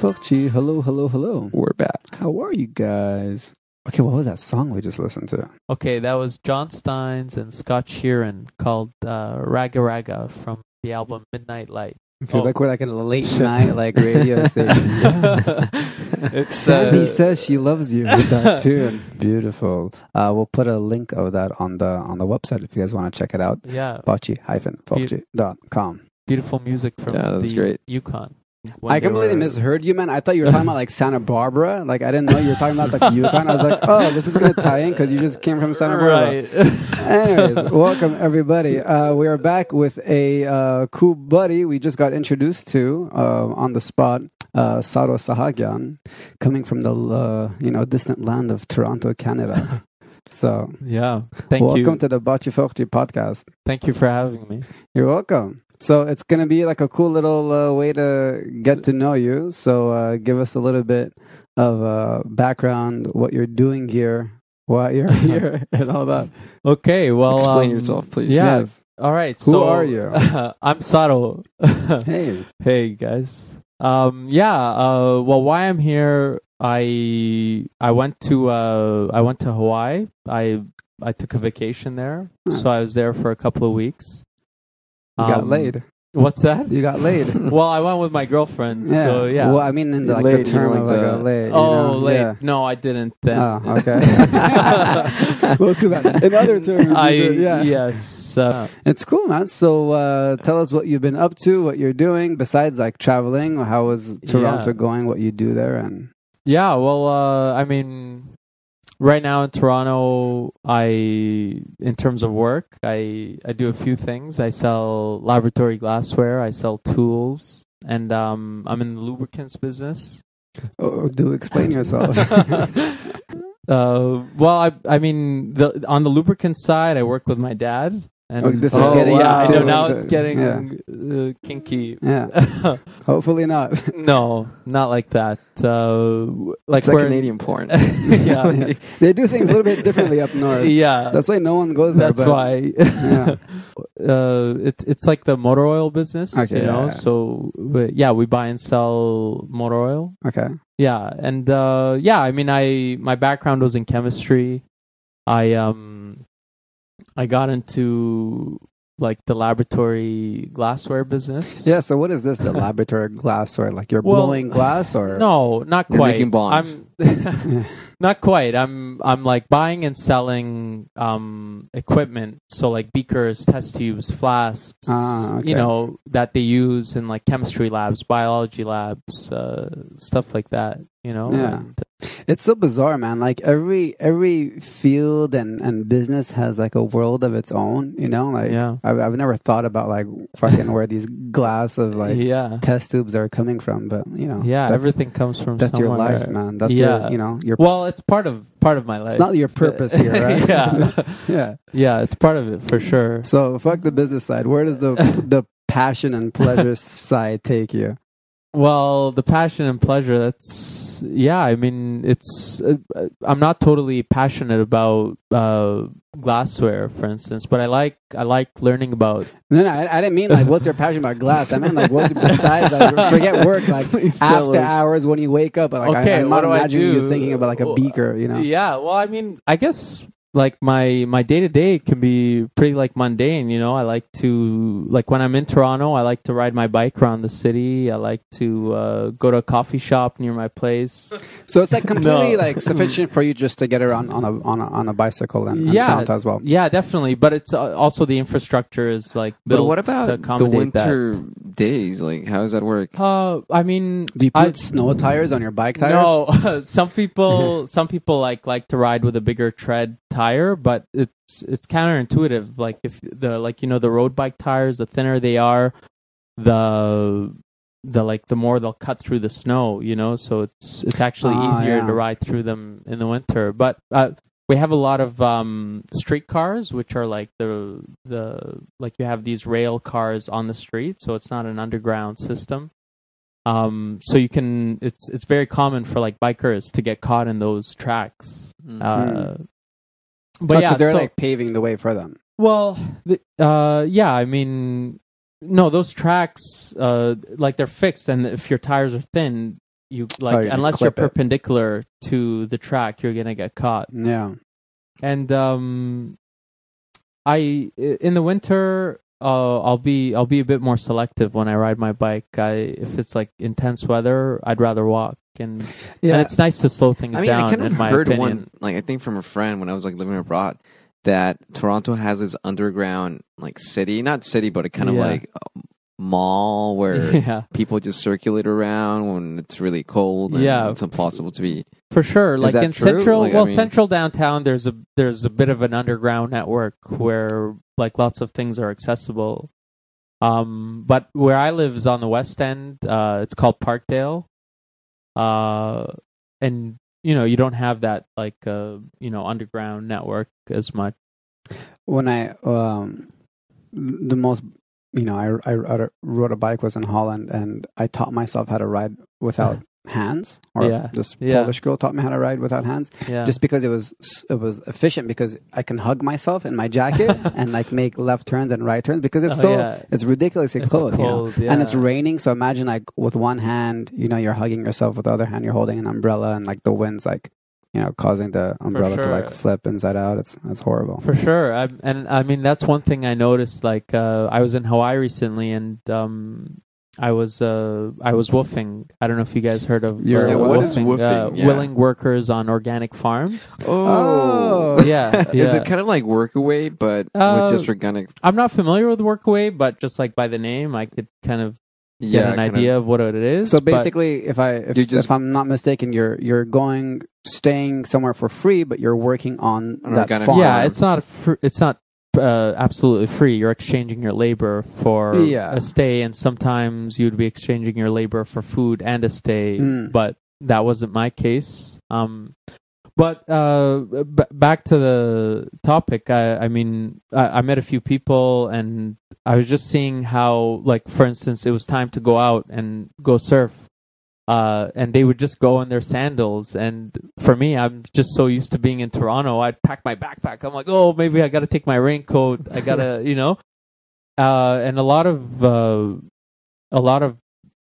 Bachi Fokchi. Hello, hello, hello. We're back. How are you guys? Okay, what was that song we just listened to? Okay, that was John Steins and Scott Sheeran called uh, Raga Raga from the album Midnight Light. I feel Oh. like we're like at a late night like radio station. it's Sandy uh, says she loves you with that tune. Beautiful. Uh, we'll put a link of that on the on the website if you guys want to check it out. yeah, Bachi-Fokchi.com. beautiful music from Yeah, that was the great. Yukon. I completely were- misheard you, man. I thought you were talking about like Santa Barbara. Like I didn't know you were talking about like Yukon. I was like, oh, this is gonna tie in because you just came from Santa Barbara. Right. Anyways, welcome everybody. Uh, we are back with a uh, cool buddy we just got introduced to uh, on the spot, uh, Saro Sahagyan, coming from the uh, you know distant land of Toronto, Canada. so, yeah. Thank welcome you. to the Bachi Forti podcast. Thank you for having me. You're welcome. So it's gonna be like a cool little uh, way to get to know you. So uh, give us a little bit of uh, background, what you're doing here, why you're here, and all that. Okay, well, Explain um, yourself, please. Yeah. Yes. All right. Who so, are you? I'm Saro. Hey. hey guys. Um, yeah. Uh, well, why I'm here, I I went to uh, I went to Hawaii. I I took a vacation there, Nice. so I was there for a couple of weeks. You got Um, laid. What's that? You got laid. Well, I went with my girlfriend. So yeah. Well, I mean, in the, like Laid, the you know, term like of like the- a laid. you oh, know? late. Yeah. No, I didn't. Then. Oh, okay. well, too bad. In other terms, you I did, yeah. yes. Uh, It's cool, man. So, uh, tell us what you've been up to, what you're doing besides like traveling. How was Toronto Yeah. going? What you do there, and Yeah, well, uh, I mean, right now in Toronto, I, in terms of work, I I do a few things. I sell laboratory glassware. I sell tools, and um, I'm in the lubricants business. oh, do explain yourself. uh, well, I I mean, the on the lubricant side, I work with my dad. And Oh, this is Oh, getting yeah, I know now it's getting yeah. uh, kinky. yeah. Hopefully not. no, not like that. Uh, like It's like Canadian porn. yeah, they do things a little bit differently up north. yeah. That's why no one goes there. That's but- why. Yeah. uh, it's it's like the motor oil business, Okay, you know. yeah, yeah. So we- yeah, we buy and sell motor oil. Okay. Yeah, and uh, yeah, I mean, I my background was in chemistry. I um, I got into like the laboratory glassware business. Yeah. So, what is this? The laboratory glassware? like you're Well, blowing glass, or No, not You're quite. making bombs. I'm not quite. I'm I'm like buying and selling um equipment. So like beakers, test tubes, flasks. Ah, okay. You know that they use in like chemistry labs, biology labs, uh, stuff like that. You know. Yeah. It's so bizarre, man. Like every every field and, and business has like a world of its own. You know, like Yeah. I've I've never thought about like fucking where these glass of like yeah. test tubes are coming from, but you know, Yeah. Everything comes from that's your life, man. That's Yeah. your you know your. Well, it's part of part of my life. it's not your purpose here, right? yeah. yeah. Yeah. It's part of it for sure. So fuck the business side. Where does the the passion and pleasure side take you? Well, the passion and pleasure, that's, yeah, I mean, it's, uh, I'm not totally passionate about uh, glassware, for instance, but I like, I like learning about, No, no, I, I didn't mean like what's your passion about glass. I meant like what's besides like forget work, like Please tell after us. hours when you wake up. Like, Okay, I, I'm what not do I imagining you do? thinking about like a beaker, you know. yeah, well, I mean, I guess like my, my day to day can be pretty like mundane, you know, I like to, like when I'm in Toronto, I like to ride my bike around the city. I like to uh, go to a coffee shop near my place. So it's like completely No. like sufficient for you just to get around on a on a, on a bicycle and, and Yeah. Toronto as well. Yeah, definitely. But it's uh, also the infrastructure is like built but what to about the accommodate that. winter days? Like, how does that work? Uh, I mean, Do you put I- snow tires on your bike tires? no. some people, some people like like to ride with a bigger tread tire, but it's it's counterintuitive. Like if the like you know the road bike tires, the thinner they are, the the like the more they'll cut through the snow. You know, so it's it's actually Ah, easier yeah. to ride through them in the winter. But uh, we have a lot of um, street cars, which are like the the like you have these rail cars on the street, so it's not an underground system. Um, so you can it's it's very common for like bikers to get caught in those tracks. Mm. Uh, but yeah, they're so- like paving the way for them. well, the, uh, yeah, I mean, no, those tracks, uh, like they're fixed, and if your tires are thin, you like Oh, unless you're clip it. perpendicular to the track, you're gonna get caught. Yeah. And um, I in the winter, uh, I'll be I'll be a bit more selective when I ride my bike. I if it's like intense weather, I'd rather walk, and Yeah. and it's nice to slow things I mean, down. I kind of in my heard opinion. one, like I think from a friend when I was like living abroad, that Toronto has this underground like city, not city, but a kind of Yeah. like mall where yeah, people just circulate around when it's really cold. And Yeah. it's impossible to be. for sure. Like that in true? central, Like, I well, mean- central downtown, there's a there's a bit of an underground network where like lots of things are accessible. Um, but where I live is on the west end. Uh, it's called Parkdale. Uh, and you know you don't have that like uh you know underground network as much. when I um the most you know I, I I rode a bike was in Holland and I taught myself how to ride without hands or Yeah. this Yeah. Polish girl taught me how to ride without hands Yeah, just because it was it was efficient because I can hug myself in my jacket and like make left turns and right turns because it's Oh, so yeah. it's ridiculously It's cold, you know? cold, and it's raining so imagine like with one hand you know you're hugging yourself with the other hand you're holding an umbrella and like the wind's like you know causing the umbrella to like flip inside out it's it's horrible For sure, I, and I mean that's one thing I noticed. Like uh, I was in Hawaii recently, and um, I was uh, I was woofing. I don't know if you guys heard of You're- uh, Yeah, what is Uh, woofing? Yeah. Willing workers on organic farms. Oh. Yeah, Is it kind of like Workaway, but Uh, with just organic? I'm not familiar with Workaway, but just like by the name, I could kind of get Yeah, an idea Of, of what it is. So basically, if I if, just, if, I'm not mistaken, you're you're going staying somewhere for free, but you're working on An that organic farm. yeah, it's not fr- it's not uh, absolutely free. You're exchanging your labor for Yeah. a stay, and sometimes you'd be exchanging your labor for food and a stay. Mm. But that wasn't my case. Um, but uh, b- back to the topic. I, I mean, I, I met a few people, and I was just seeing how, like, for instance, it was time to go out and go surf. Uh, and they would just go in their sandals. And for me, I'm just so used to being in Toronto. I'd pack my backpack. I'm like, oh, maybe I got to take my raincoat. I gotta, you know. Uh, and a lot of, uh, a lot of,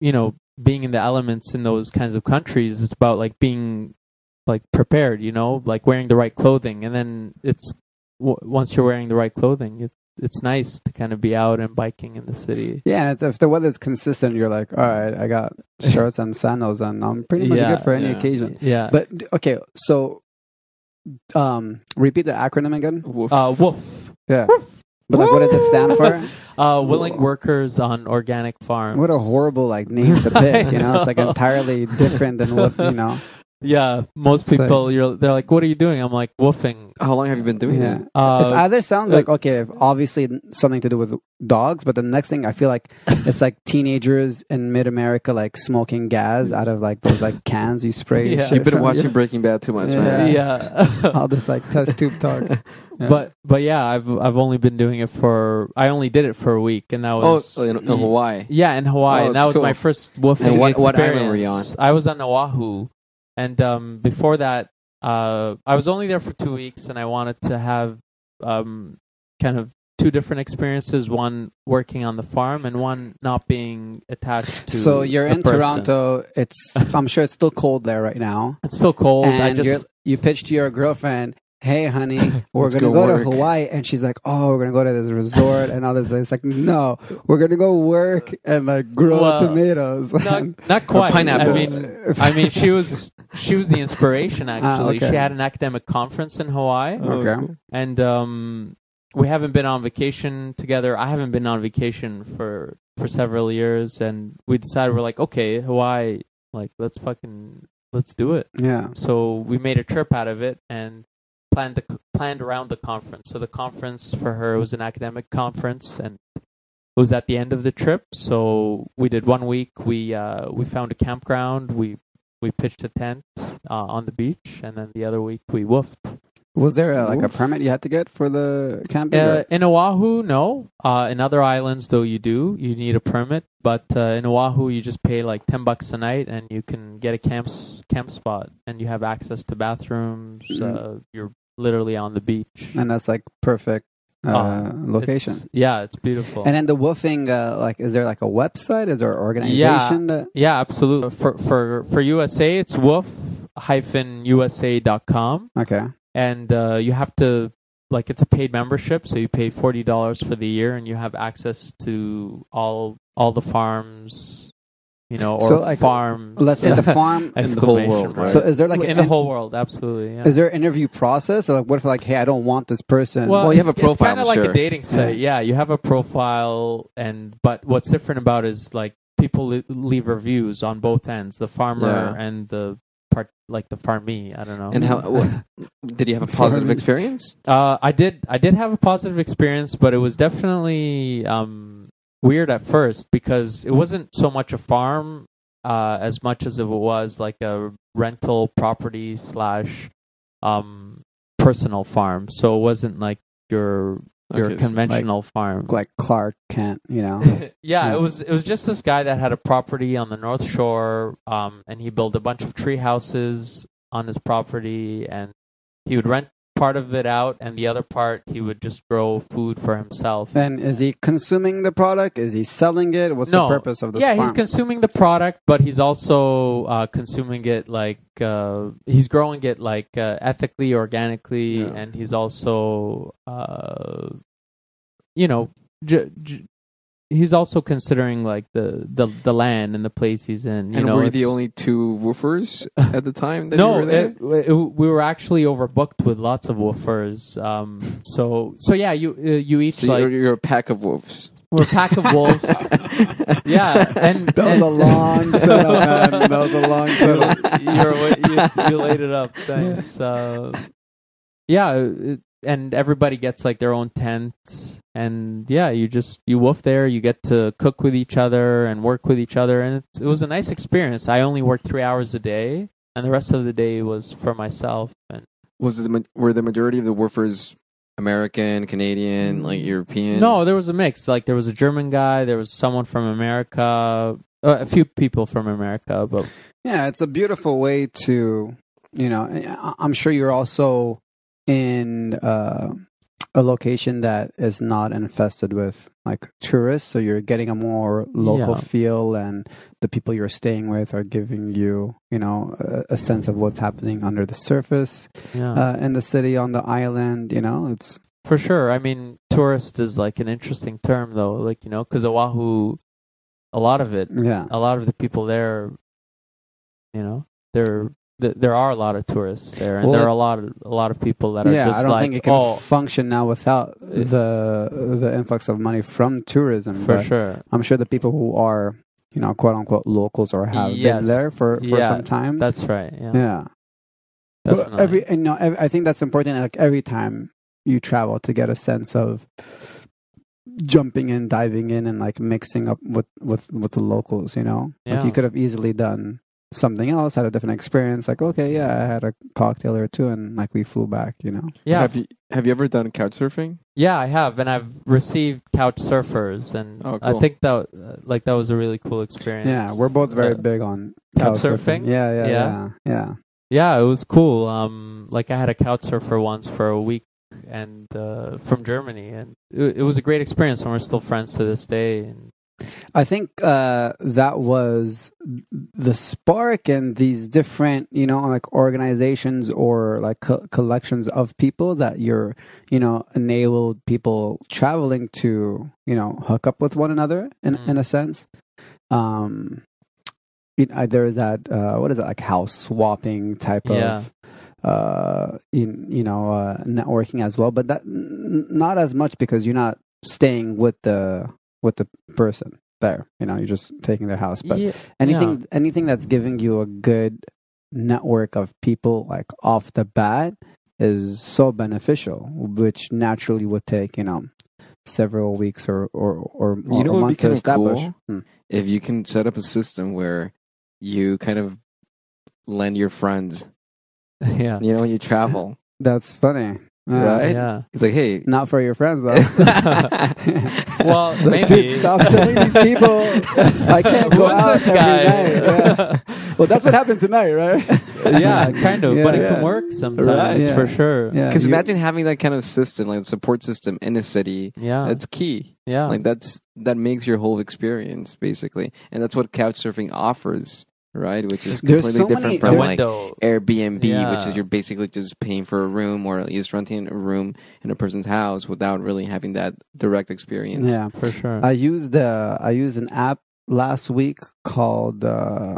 you know, being in the elements in those kinds of countries. It's about like being, like prepared. You know, like wearing the right clothing. And then it's w- once you're wearing the right clothing, it, it's nice to kind of be out and biking in the city. Yeah, and if- if the weather's consistent, you're like, all right, I got shorts and sandals, and I'm pretty much Yeah, good for any yeah. occasion. Yeah. But okay, so um, repeat the acronym again. Woof. uh, woof. Yeah, but like, what does it stand for? Uh, willing workers on organic farms. What a horrible like name to pick. You know, I it's like entirely different than what you know. Yeah, most It's like- people, you're they're like, "What are you doing?" I'm like, "Woofing." How long have you been doing Yeah. it? Uh, it's either sounds like okay, obviously something to do with dogs, but the next thing I feel like it's like teenagers in mid America like smoking gas out of like those like cans you spray. Yeah. shit You've been from. watching Breaking Bad too much, Yeah. man. yeah, all this like test tube talk. Yeah. but but yeah, I've I've only been doing it for I only did it for a week, and that Oh, was in, in Hawaii. Yeah, in Hawaii, Oh, and that that's was my first woofing And what- what experience. island were you on? I was on Oahu, and um, before that, uh, I was only there for two weeks, and I wanted to have um, kind of two different experiences: one working on the farm, and one not being attached to. So you're a in person. Toronto. It's I'm sure it's still cold there right now. It's still cold. I and just you're, you pitched to your girlfriend, "Hey, honey, we're gonna go go, to Hawaii," and she's like, "Oh, we're gonna go to this resort and all this." It's like, no, we're gonna go work and like grow Well, tomatoes. not, not quite. pineapples. I mean, I mean, she was she was the inspiration. Actually, okay. she had an academic conference in Hawaii. okay. and um, we haven't been on vacation together. I haven't been on vacation for for several years, and we decided we're like, okay, Hawaii, like let's fucking let's do it. Yeah. So we made a trip out of it and planned the planned around the conference. So the conference for her was an academic conference, and it was at the end of the trip. So we did one week. We uh, we found a campground. We we pitched a tent uh, on the beach, and then the other week we woofed. Was there a, like a Oof. permit you had to get for the camping? Uh, or- in Oahu, no. Uh, in other islands, though, you do. You need a permit, but uh, in Oahu, you just pay like ten bucks a night, and you can get a camp s- camp spot, and you have access to bathrooms. Mhm. Uh, you're literally on the beach. and that's like perfect uh, Uh, location. It's- yeah, it's beautiful. And then the woofing, uh, like, is there like a website? Is there an organization? that- yeah, absolutely. For for for USA, it's woof-usa.com, okay. and uh, you have to like it's a paid membership, so you pay forty dollars for the year, and you have access to all all the farms, you know, or So, like, farms. Let's say the farm. In the whole world, right? So is there like in an- the whole world, absolutely. Yeah. Is there an interview process? Or like, what if like, hey, I don't want this person? Well, Well, you have a profile, It's kind of I'm like sure. a dating site. Yeah. you have a profile, and but what's different about it is like people li- leave reviews on both ends, the farmer Yeah. and the part, like the farmee. I don't know. And how what, did you have a positive Farming. experience? Uh, I did. I did have a positive experience, but it was definitely um, weird at first because it wasn't so much a farm uh, as much as it was like a rental property slash um, personal farm. So it wasn't like your your Okay, so- conventional farm. like Clark Kent, you know? yeah, Yeah. it was it was just this guy that had a property on the North Shore, um, and he built a bunch of tree houses on his property, and he would rent part of it out, and the other part he would just grow food for himself. And is he consuming the product? Is he selling it? What's No. the purpose of this yeah, farm? he's consuming the product, but he's also uh, consuming it like uh, he's growing it like uh, ethically, organically, Yeah. and he's also, uh, you know, j- j- he's also considering like the, the the land and the place he's in. You and know, were the only two woofers at the time that you no, were there? it, it, we were actually overbooked with lots of woofers. Um, so so yeah, you uh, you each so like you're, you're a pack of wolves. we're a pack of wolves. yeah, and, that was and a long setup, man. That was a long setup. You're, you, you laid it up. Thanks. Uh, yeah, it, and everybody gets like their own tent, and yeah, you just you woof there. You get to cook with each other and work with each other, and it, it was a nice experience. I only worked three hours a day, and the rest of the day was for myself. And Was the were the majority of the woofers American, Canadian, like European? no, there was a mix. Like there was a German guy, there was someone from America, uh, a few people from America, but Yeah, it's a beautiful way to, you know, I'm sure you're also in uh, a location that is not infested with like tourists, so you're getting a more local Yeah. feel, and the people you're staying with are giving you, you know, a, a sense of what's happening under the surface yeah. uh, in the city, on the island. You know, it's For sure. I mean, tourist is like an interesting term, though. Like you know, because Oahu, a lot of it, yeah. a lot of the people there, you know, there th- there are a lot of tourists there, and Well, there are a lot of a lot of people that are yeah, just I don't like, think it can oh, function now without the the influx of money from tourism. for sure. I'm sure the people who are, you know, quote unquote locals or have Yes. been there for, for Yeah, some time. That's right. Yeah, yeah. But every, you know, ev I think that's important. Like every time you travel to get a sense of jumping in, diving in, and like mixing up with with with the locals. You know, like you could have easily done something else, had a different experience. Like, okay, yeah, I had a cocktail or two, and like we flew back. You know, yeah, Have you have you ever done couch surfing? yeah, I have, and I've received couch surfers, and Oh, I cool. think that uh, like that was a really cool experience. yeah, we're both very Uh, big on couch surfing? Yeah, yeah, Yeah. yeah, yeah. Yeah, it was cool. Um, like I had a couch surfer once for a week, and uh, from Germany, and it, it was a great experience. And we're still friends to this day. And I think uh, that was the spark and these different, you know, like organizations or like co- collections of people that you're, you know, enabled people traveling to, you know, hook up with one another in Mm. in a sense. Um, it, uh, there is that uh, what is it like house swapping type Yeah. of uh in you know uh networking as well but that n- not as much because you're not staying with the with the person there you know you're just taking their house. But yeah, anything anything that's giving you a good network of people like off the bat is so beneficial which naturally would take you know several weeks or or or, You know or what months to establish. cool? Hmm. If you can set up a system where you kind of lend your friends, yeah, you know, when you travel, that's funny Yeah. Right? yeah. it's like, hey, not for your friends though Well, Dude, maybe. stop sending these people. I can't go Who's out this every guy? night. Yeah. well, that's what happened tonight, right? yeah, kind of, Yeah, but it yeah. can work sometimes Right, for sure. Yeah. Because imagine having that kind of system, like a support system in a city. yeah, That's key. yeah. Like that's that makes your whole experience basically, and that's what couchsurfing offers, right? Which is There's completely so different many- from the like window. Airbnb, which is you're basically just paying for a room or you're just renting a room in a person's house without really having that direct experience. yeah. for sure. I used uh, I used an app last week called uh,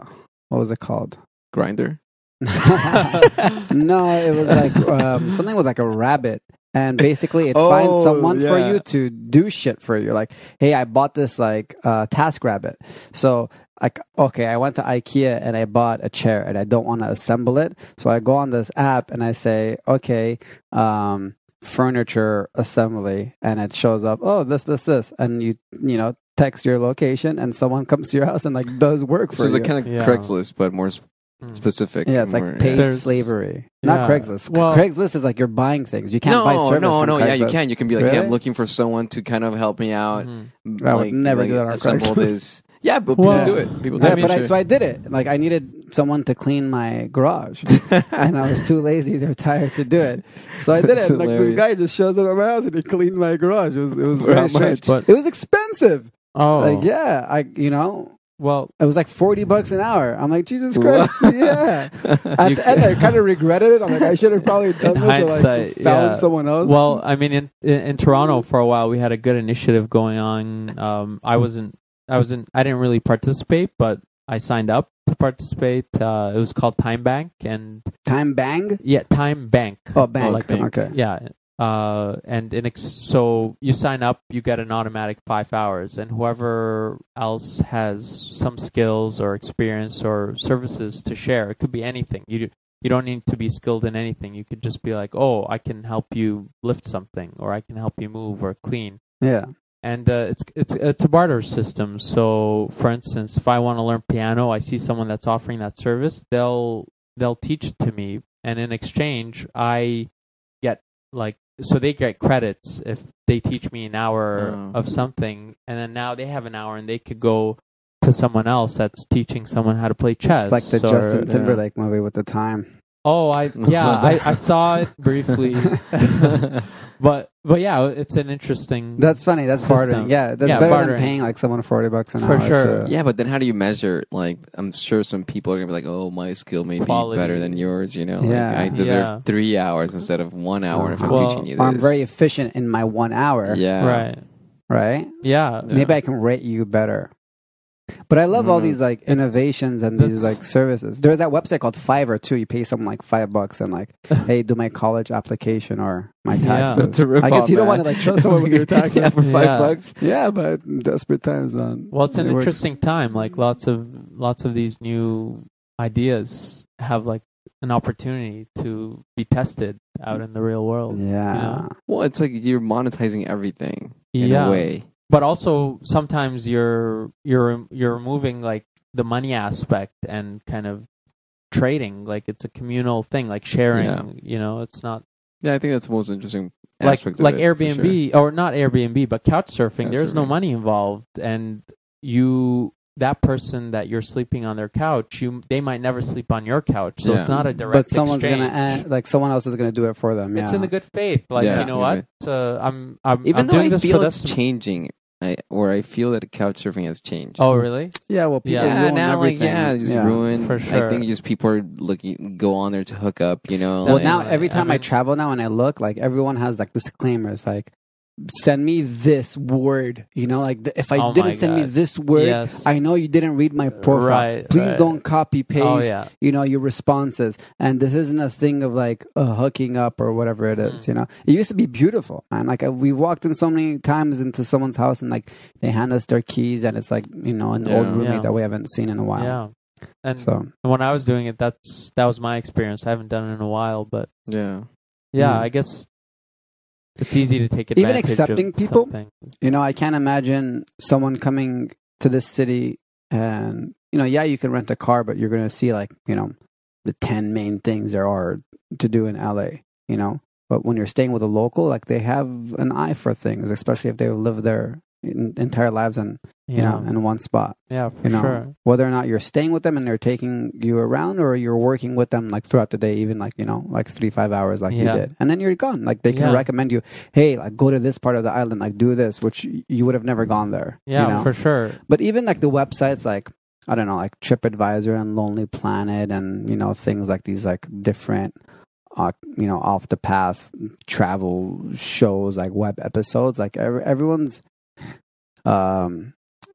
what was it called? Grindr. no, it was like um, something with like a rabbit. And basically, it finds Oh, someone for yeah. you to do shit for you. Like, hey, I bought this like uh, task rabbit. So, like, okay, I went to IKEA and I bought a chair and I don't want to assemble it. So I go on this app and I say, okay, um, furniture assembly, and it shows up. Oh, this, this, this, and you, you know, text your location, and someone comes to your house and like does work for So it's you. like kind of Yeah. Craigslist, but more s- Mm. specific. Yeah, it's more- like paid There's- slavery. Not yeah. Craigslist. Well- Craigslist is like you're buying things. You can't no, buy service. no, from no. Yeah, you can. You can be like, hey, I'm looking for someone to kind of help me out. Mhm. I would never like do that on assemble Craigslist. this. Yeah, but people Well- do it. People do Yeah, it. but I, so I did it. Like I needed someone to clean my garage, and I was too lazy or tired to do it. So I did it. That's And, like this hilarious. guy just shows up at my house and he cleaned my garage. It was it was very strange. much? But It was expensive. oh, Like yeah, I you know well, it was like forty bucks an hour. I'm like Jesus Christ, yeah. At the end, I kind of regretted it. I'm like I should have probably done In this or like hindsight, found yeah. someone else. Well, I mean, in, in in Toronto for a while, we had a good initiative going on. Um, I wasn't, I wasn't, I didn't really participate, but I signed up to participate. Uh, it was called Time Bank, and time bang. yeah, Time Bank. Oh, bank. like bank. Okay. Yeah. Uh, and in ex- so you sign up, you get an automatic five hours, and whoever else has some skills or experience or services to share, it could be anything. You you don't need to be skilled in anything. You could just be like, oh, I can help you lift something, or I can help you move or clean. Yeah. And uh, it's it's it's a barter system. So, for instance, if I want to learn piano, I see someone that's offering that service. They'll they'll teach it to me, and in exchange, I get like so they get credits if they teach me an hour Oh. of something, and then now they have an hour, and they could go to someone else that's teaching someone how to play chess. It's like the or- Justin yeah. Timberlake movie with the time. Oh, I yeah, I, I saw it briefly, but but yeah, it's an interesting. That's funny. That's System. bartering. Yeah, that's Yeah, better bartering. than paying like someone forty bucks an For hour. sure. to- Yeah, but then how do you measure? Like, I'm sure some people are gonna be like, "Oh, my skill may Quality. be better than yours." You know, like, Yeah. I deserve Yeah. three hours instead of one hour if I'm Well, teaching you this. I'm very efficient in my one hour. yeah, right. Right. Yeah, Yeah. Maybe I can rate you better. But I love all Mhm. these like innovations and these like services. There's that website called Fiverr too. You pay someone like five bucks and like, hey, do my college application or my Yeah. taxes. It's a rip I guess off, you don't want to like trust someone with your taxes. yeah, for five Yeah. bucks. Yeah, but desperate times, man. Well, it's an It works. interesting time. Like lots of lots of these new ideas have like an opportunity to be tested out in the real world. Yeah. know? Well, it's like you're monetizing everything in yeah, a way. But also sometimes you're you're you're removing like the money aspect and kind of trading. Like it's a communal thing, like sharing. Yeah. You know, it's not Yeah, I think that's the most interesting like aspect. of like it, for Airbnb or not Airbnb, but couch surfing. There's no Couchsurfing. money involved, and you that person that you're sleeping on their couch, you they might never sleep on your couch, so Yeah. it's not a direct. But someone's exchange. gonna add, like someone else is gonna do it for them. Yeah. It's in the good faith, like Yeah, you know in what? Uh, I'm I'm, Even I'm though doing I this feel for it's this. changing, I, or I feel that couch surfing has changed. Oh really? yeah. Well, people Yeah. yeah, ruin now like yeah, it's Yeah. ruined. For sure. I think just people are looking go on there to hook up. You know, Well, like- now every I time I, mean- travel now and I look, like everyone has like disclaimers, like send me this word. You know, like the, if I Oh didn't send me this word, Yes. I know you didn't read my profile. Right, Please right. don't copy paste. Oh yeah. You know your responses, and this isn't a thing of like uh, hooking up or whatever it is. Mm. You know, it used to be beautiful, man. Like uh, we walked in so many times into someone's house, and like they hand us their keys, and it's like you know an old roommate Yeah. that we haven't seen in a while. Yeah. And So when I was doing it, that's that was my experience. I haven't done it in a while, but yeah. yeah, Mm. I guess it's easy to take advantage Even accepting people? something. You know, I can't imagine someone coming to this city and, you know, yeah, you can rent a car, but you're going to see like, you know, the 10 main things there are to do in LA, you know? But when you're staying with a local, like they have an eye for things, especially if they've lived there in, entire lives in you know in one spot. yeah, for You know, sure. whether or not you're staying with them and they're taking you around, or you're working with them like throughout the day, even like you know like three five hours like you did, and then you're gone. Like they can Yeah. recommend you, hey, like go to this part of the island, like do this, which you would have never gone there. you Yeah, know? for sure. But even like the websites like I don't know, like TripAdvisor and Lonely Planet and you know things like these like different uh, you know off the path travel shows like web episodes like every, everyone's um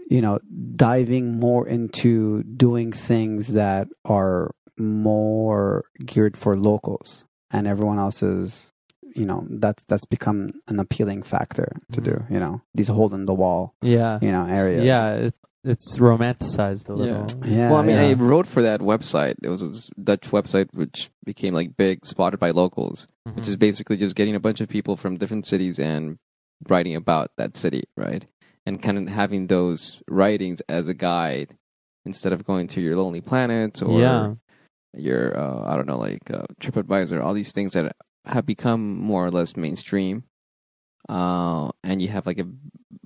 you know diving more into doing things that are more geared for locals and everyone else is you know that's that's become an appealing factor to do you know these hole in the wall Yeah, you know areas yeah. It, it's romanticized a little. Yeah, well, I mean, yeah. I wrote for that website. It was a Dutch website which became like big, spotted by locals, Mhm. which is basically just getting a bunch of people from different cities and writing about that city, right? And kind of having those writings as a guide instead of going to your Lonely Planet or yeah, your uh, I don't know, like uh, TripAdvisor, all these things that have become more or less mainstream. Uh, and you have like a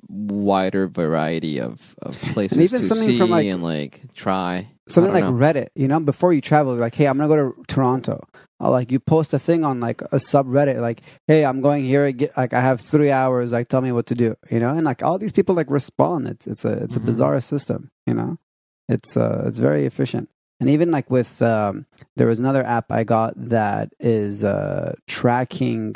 wider variety of, of places even to something see from, like- and like try. something like don't Reddit, you know, before you travel, like, hey, I'm gonna go to Toronto. Or, like you post a thing on like a subreddit, like, hey, I'm going here. Get, like, I have three hours. Like, tell me what to do, you know. And like all these people like respond. It's it's a it's a Mhm. bizarre system, you know. It's uh it's very efficient. And even like with um, there was another app I got that is uh tracking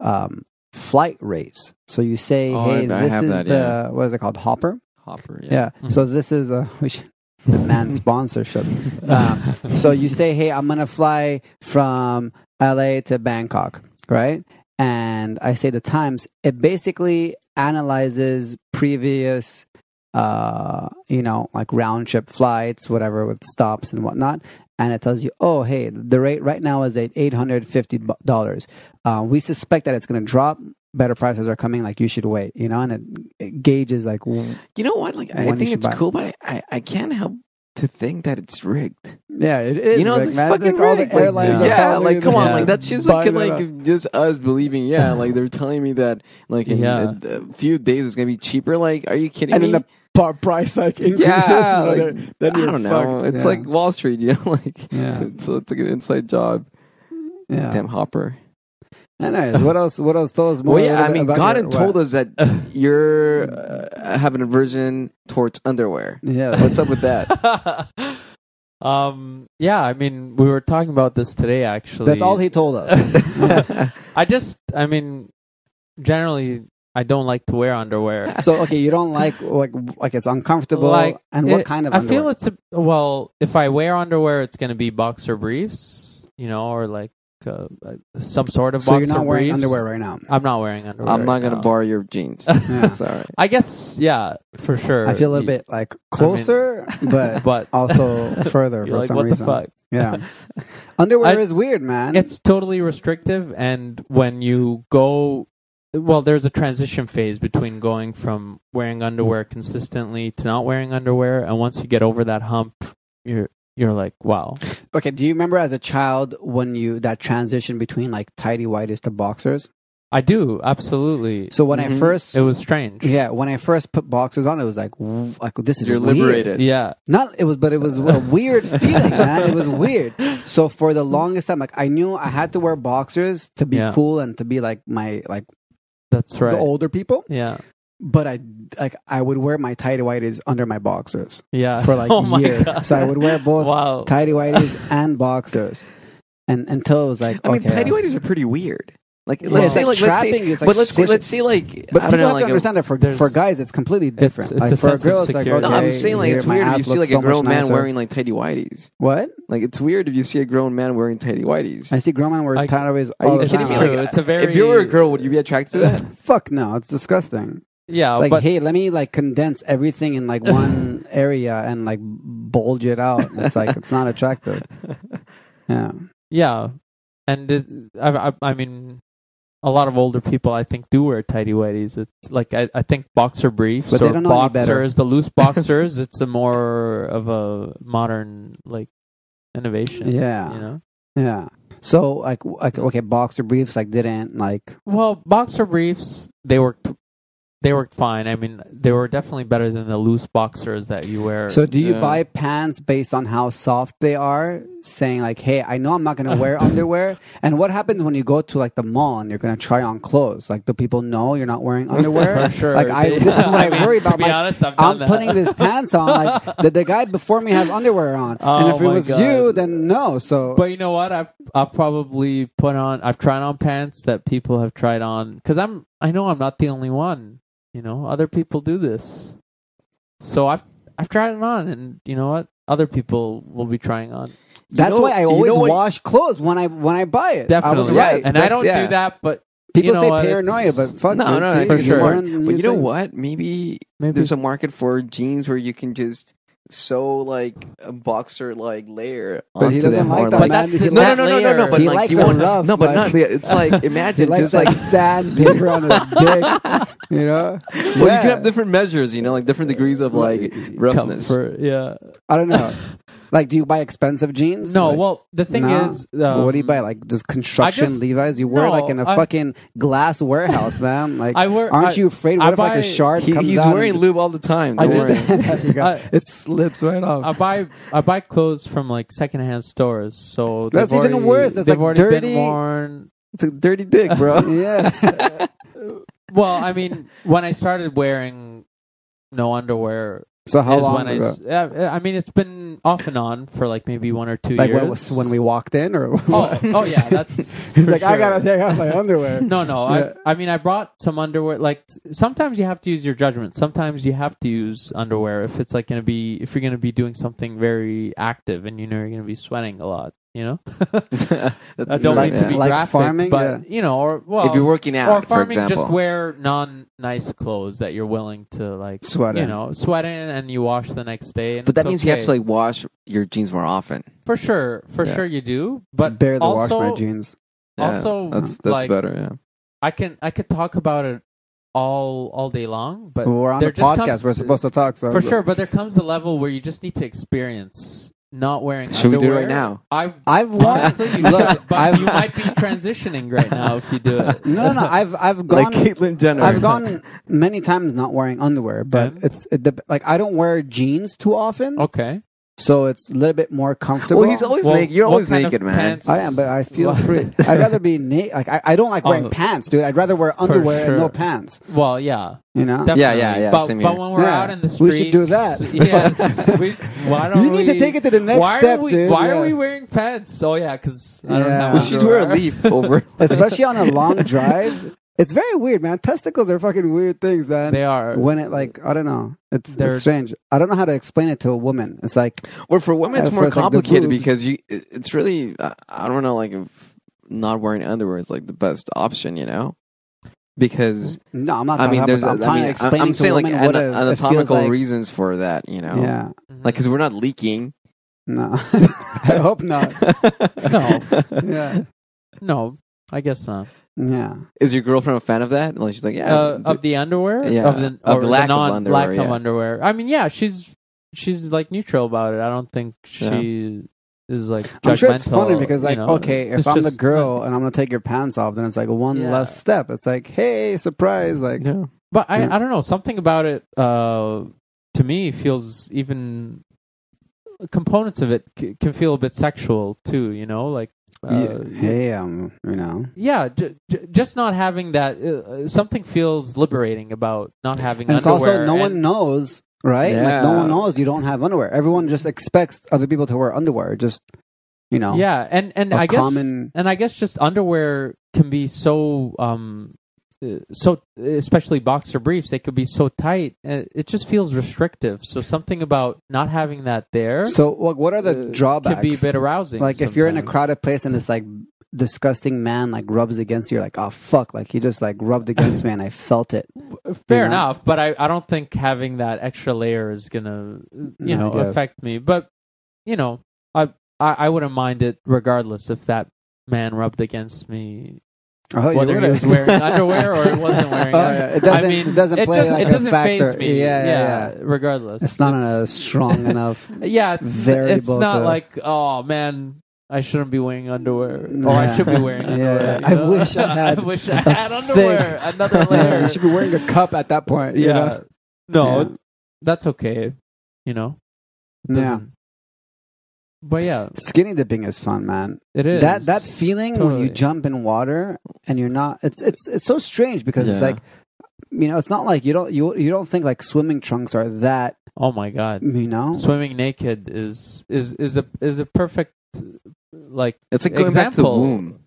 um flight rates. So you say, Oh, hey, I this have is that, the yeah. what is it called, Hopper? Hopper, yeah. Yeah. Mhm. So this is a we should demand sponsorship. Um, so you say, "Hey, I'm gonna fly from LA to Bangkok," right? And I say the times. It basically analyzes previous, uh, you know, like round trip flights, whatever, with stops and whatnot. And it tells you, oh, hey, the rate right now is at eight hundred fifty dollars. Uh, we suspect that it's going to drop. Better prices are coming. Like you should wait, you know, and it, it gauges like You know what? Like I think it's buy. cool, but I, I, I can't help to think that it's rigged. Yeah, it is. you know, rigged, it's man. fucking Like, all the rigged. Like, airlines yeah, probably like come on, Yeah. like that's just like buying up. like just us believing. Yeah, like they're telling me that like in Yeah. a, a few days it's gonna be cheaper. Like, are you kidding and me? then the par- price like increases. yeah, like, then, then I you're don't know. fucked. It's Yeah. like Wall Street, you know, like Yeah. it's, it's like an inside job. yeah. Damn Hopper. Anyways, what else? What else? Tell us more. Well, yeah, I mean, God your- had told what? us that you're uh, have an aversion towards underwear. Yeah. What's up with that? um. Yeah. I mean, we were talking about this today. Actually, That's all he told us. I just. I mean, generally, I don't like to wear underwear. so okay, you don't like like like it's uncomfortable. Like, and what it- kind of? I underwear? feel it's a well. If I wear underwear, it's going to be boxer briefs, you know, or like uh, some sort of So boxer you're not wearing briefs. underwear right now. I'm not wearing underwear. I'm not right gonna now. borrow your jeans. Yeah. It's all right. I guess, yeah, for sure. I feel a little You- bit like closer, but but also further you're for like, some what reason. the fuck? Yeah, underwear I- is weird, man. It's totally restrictive, and when you go, well, there's a transition phase between going from wearing underwear consistently to not wearing underwear, and once you get over that hump, you're you're like, wow. okay. Do you remember as a child when you that transition between like tidy whities to boxers? I do absolutely. So when I Mhm. first It was strange. Yeah, when I first put boxers on, it was like, like this is You're weird. liberated. Yeah. Not it was, but it was a weird feeling, man. It was weird. So for the longest time, like I knew I had to wear boxers to be Yeah. cool and to be like my like That's right. the older people. Yeah. But I like I would wear my tidy whities under my boxers Yeah. for like oh years. So I would wear both Wow. tidy whities and boxers, and until it was like I mean, tidy whities are pretty weird. Like, Yeah, let's it's say, like like, let's say, trapping you, it's like but let's say, let's say, like, But I people don't know, have like, to a, understand that for there's- for guys, it's completely different. it's like a for a sense of girl, it's like okay, no, I'm saying like it's weird if you see like so a grown man nicer. wearing like tidy whities. what? Like, it's weird if you see a grown man wearing tidy whities. I see grown men wearing I- tidy whities Are you all the It's kidding me? Like, it's a very. if you were a girl, would you be attracted to that? Fuck no, it's disgusting. Yeah, It's like, but hey, let me like condense everything in like one area and like bulge it out. It's like it's not attractive. Yeah, Yeah, and it, I, I, I mean, a lot of older people I think do wear tidy whities. It's like I, I think boxer briefs But or don't know any better. boxers, the loose boxers. it's a more of a modern like innovation. Yeah. you know. yeah. So like, like okay, boxer briefs like didn't like Well, boxer briefs they work they worked fine. I mean, they were definitely better than the loose boxers that you wear. So do you Yeah. buy pants based on how soft they are, saying like, "Hey, I know I'm not going to wear underwear." And what happens when you go to like the mall and you're going to try on clothes? Like, do people know you're not wearing underwear? For sure. Like, I They- this is what I, mean, worry about. To be Like, honest, I'm that. putting this pants on. Like, did the guy before me have underwear on? oh and Oh if it was God. you, then no. So But you know what? I've I've probably put on I've tried on pants that people have tried on because I'm I know I'm not the only one. You know, other people do this. So I've I've tried it on, and you know what? Other people will be trying on. that's know- why I you always know what- wash clothes when I when I buy it. I was Definitely, right. and I don't yeah. do that. But People you know say what? paranoia, but fuck No, it, no, see, I think it's it's smart. learn But new you know things. what? Maybe maybe there's a market for jeans where you can just sew like a boxer like layer But he onto doesn't like that, But man. the- no, no, no, no, no, no. But He like likes you want rough, no, but like- not. It's like imagine just like sandpaper on his dick. You know? well, you can have different measures. You know, like different degrees of like roughness. comfort. Yeah. I don't know. Like, do you buy expensive jeans? No. Like, well, the thing nah. is, Well, what do you um, buy? Like just construction just- Levi's? You wear no, like in a I- fucking glass warehouse, man. Like, I wear- aren't I- you afraid? I What if like a shark He, comes he's out wearing and- lube all the time. I Don't worry. just- There you go. I- it slips right off. I buy I buy clothes from like secondhand stores, so That's even already- worse. That's, they've like, already dirty. been worn. It's a dirty dick, bro. yeah. Well, I mean, when I started wearing no underwear so how is long when I, ago? s- I mean, it's been off and on for like maybe one or two like years. when, when we walked in, or Oh, oh yeah, that's. He's for like, I sure. gotta take off my underwear. No, no. Yeah. I, I mean, I brought some underwear. Like sometimes you have to use your judgment. Sometimes you have to use underwear if it's like going to be if you're going to be doing something very active and you know you're going to be sweating a lot. You know, I don't Like- mean to be like graphic, farming, but yeah. you know, or well, if you're working out, for farming, example. just wear non-nice clothes that you're willing to like Sweat You in. know, sweat in and you wash the next day. And but that it's means you have to like wash your jeans more often. for sure, for Yeah. sure you do. But barely also, wash my jeans. Yeah, Also, that's that's like, better. Yeah. I can I could talk about it all all day long, but we're on there the podcast. comes- we're supposed to talk. So for sure. But there comes a level where you just need to experience not wearing. Should we do it right now? I I've honestly, you Look, should, but I've- you might be transitioning right now if you do it. No, no, no. I've I've gone Like gone. Caitlyn Jenner. I've gone many times not wearing underwear, but Okay. it's it, like I don't wear jeans too often, Okay. So it's a little bit more comfortable. well, he's always Well, naked. You're always naked, man. pants- I am, but I feel free. I'd rather be naked. Like I, I don't like wearing Oh. pants, dude. I'd rather wear underwear and no pants. Well, yeah, You know. definitely. Yeah, yeah, yeah, But, same but when we're Yeah. out in the streets, We should do that. Yes. we, why don't You need to take it to the next why step, are we, dude. Why Yeah. are we wearing pants? Oh yeah, because I don't Yeah. have. Well, she's wear a leaf over. Especially on a long drive. It's very weird, man. Testicles are fucking weird things, man. They are. when it like I don't know, it's, They're- it's strange. I don't know how to explain it to a woman. It's like Or for women, it's Uh, more for, complicated boobs. because you. It's really. I I don't know. Like, if not wearing underwear is like the best option. You know, because no, I'm not. I mean, there's. about, I'm I mean, to I'm- I'm to saying like women what a, anatomical like. reasons for that. You know, Yeah, like because we're not leaking. no, I hope not. No. Yeah, no, I guess not. Yeah. Is your girlfriend a fan of that? Like she's like, yeah, uh, of the underwear, Yeah, of the, of or the lack of non, underwear, lack of underwear. I mean, yeah, she's she's like neutral about it. I don't think she is like. I'm sure it's funny because, you like, know. okay, if I'm the girl and I'm gonna take your pants off, then it's like one Yeah. less step. It's like, hey, surprise! Like, yeah. But I, Yeah. I don't know. Something about it, uh, to me, feels even components of it c- can feel a bit sexual too. You know, like uh, yeah, hey, um, you know, yeah, j- j- just not having that. Uh, something feels liberating about not having and it's underwear. also no one knows, right? Like, no one knows you don't have underwear. Everyone just expects other people to wear underwear. Just, you know, Yeah, and and a I guess common. and I guess just underwear can be so um uh, so especially boxer briefs they could be so tight uh, it just feels restrictive so something about not having that there So, like, what are the uh, drawbacks? could be a bit arousing like if you're in a crowded place and this like disgusting man like rubs against you, like, oh fuck, like he just like rubbed against me and I felt it. fair you know? enough but I, I don't think having that extra layer is gonna you I know affect me but you know I, I I wouldn't mind it regardless if that man rubbed against me Oh, whether he was wearing underwear or he wasn't wearing Oh, underwear. yeah. It doesn't- I mean, it doesn't play just- like it a doesn't factor. faze me. Yeah, yeah, yeah. Regardless, It's not a strong enough. yeah, it's variable It's not to- like oh man, I shouldn't be wearing underwear, or I should be wearing Yeah, underwear. yeah. you I wish I had I wish I a had underwear. Another layer. you should be wearing a cup at that point. you yeah. know? No, that's okay. You know. It Yeah. Doesn't- But yeah, Skinny dipping is fun, man. it is That that feeling when you jump in water and you're not it's it's it's so strange because it's like you know, it's not like you don't you you don't think like swimming trunks are that, Oh my god, you know. swimming naked is is is a is a perfect like It's like going back to Example. womb.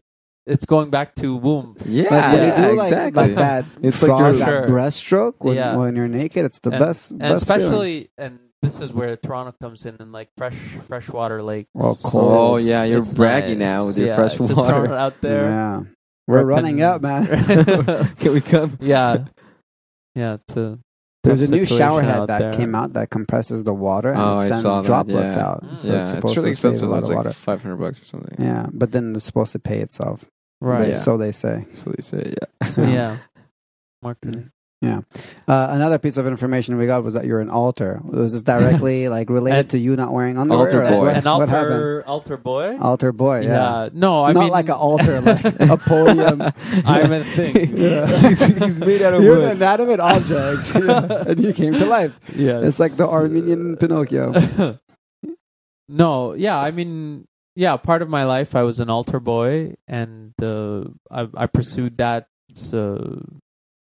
it's going back to womb. Yeah, Like when yeah, you do like exactly. like that It's like frog, you're- that Sure. breaststroke when, Yeah. when you're naked, it's the And- best and best feeling. especially and this is where Toronto comes in and like fresh freshwater lakes. Well, cold. Oh, It's- yeah, you're it's bragging nice. now with your Yeah, fresh Just water. throwing it out there. Yeah. We're Repping- running up, man. Can we come? Yeah, yeah. To There's a new situation shower head that there. came out that compresses the water and Oh, sends droplets yeah. out. Mm. So yeah, it's it's, supposed really to save expensive. a lot It's of like water. five hundred bucks or something. Yeah, but then it's supposed to pay itself. Right. They- Yeah. So they say. So they say, yeah. Yeah. Marketing. Yeah. Uh, another piece of information we got was that you're an altar. Was this directly like related And- to you not wearing underwear? Altar or, like, boy. what- An what happened? altar altar boy. Altar boy. Yeah. yeah. No, I not mean like an altar, like a podium. I'm a thing. Yeah. he's, he's made out of You're an wood. inanimate object, Yeah. and you came to life. Yeah. It's like the Armenian Pinocchio. no, yeah, I mean, yeah, part of my life I was an altar boy, and uh, I, I pursued that uh,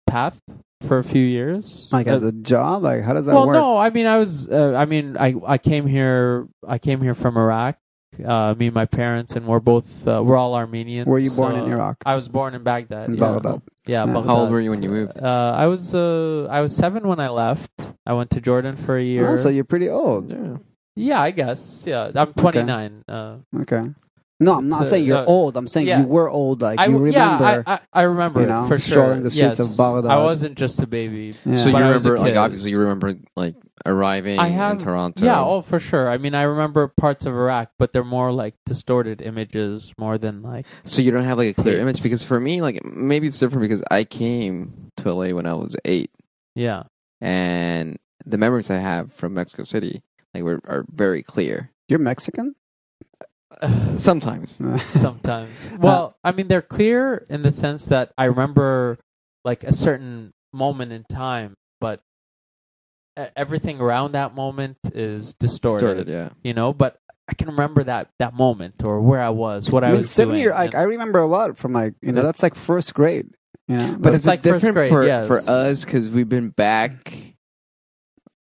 path for a few years. Like as a job, like how does that work? well, work? no, I mean, I was, uh, I mean, I I came here, I came here from Iraq. Uh, me and my parents, and we're both, uh, we're all Armenians. Were you born in Iraq? I was born in Baghdad. In yeah. Baghdad. Yeah, Yeah. Baghdad. How old were you when you moved? Uh, I was uh, I was seven when I left. I went to Jordan for a year. Oh, so you're pretty old. Yeah. yeah, I guess. Yeah, I'm 29. Uh, Okay. No, I'm not So, saying you're uh, old. I'm saying yeah. you were old. Like I, you remember. yeah, I, I, I remember you know, for strolling sure. the streets yes. of Baghdad. I wasn't just a baby. Yeah. So you But a remember, like, kid. obviously, you remember like arriving I have in Toronto. Yeah, oh for sure. I mean, I remember parts of Iraq, but they're more like distorted images more than like. So you don't have like a clear image because for me, like maybe it's different because I came to LA when I was eight, Yeah, and the memories I have from Mexico City like were are very clear. You're Mexican. Sometimes, sometimes. Well, I mean, they're clear in the sense that I remember like a certain moment in time, but everything around that moment is distorted. distorted. Yeah, You know, but I can remember that that moment or where I was, what I, I mean, was seven doing. year. Like I remember a lot from like you know that's like first grade. You know, but it's it's, like first different grade, for yes. for us because we've been back.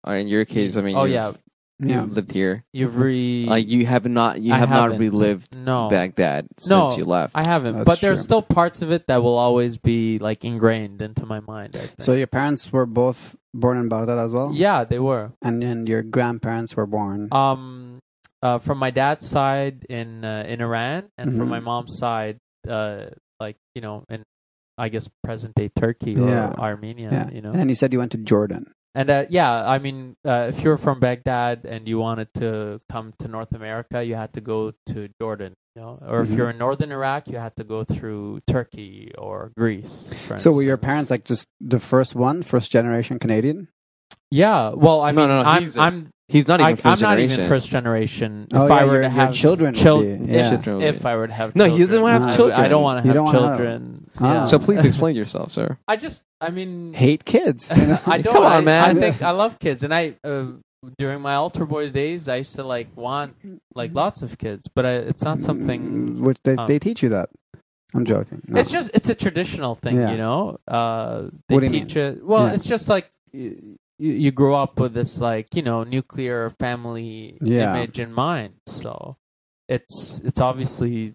Or in your case, I mean, oh yeah, yeah. you've lived here. you've re Like you have not, you I have not haven't. relived no Baghdad No, since you left. I haven't, That's but there's true. still parts of it that will always be like ingrained into my mind. I think. So your parents were both born in Baghdad as well. yeah, they were. and then your grandparents were born. Um, uh, from my dad's side in uh, in Iran, and from Mhm. my mom's side, uh, like you know, in I guess present day Turkey or Yeah. Armenia. yeah, You know, and you said you went to Jordan. And uh, yeah, I mean, uh, if you're from Baghdad and you wanted to come to North America, you had to go to Jordan. You know, or if Mhm. you're in northern Iraq, you had to go through Turkey or Greece. for So were your parents like just the first one, first generation Canadian? Yeah. Well, I No, mean, no, no, I'm he's a- I'm He's not even I, I'm first not generation. even first generation. If Oh, I yeah, were your- to your have children would chil- be, if, yeah. Children would if. I were to have No, he doesn't wanna have children. I don't want to have don't wanna have- children. Ah. Yeah. So please explain yourself, sir. I just, I mean, Hate kids. I don't. Come on, I, man. I think I love kids, and I uh, during my altar boy days, I used to like want like lots of kids, but I, it's not something. Mm, which they, uh, they teach you that. I'm joking. No. It's just it's a traditional thing, Yeah. you know. Uh, they What do you teach it. Well, Yeah. it's just like. You, you grow up with this like you know nuclear family Yeah. image in mind so it's it's obviously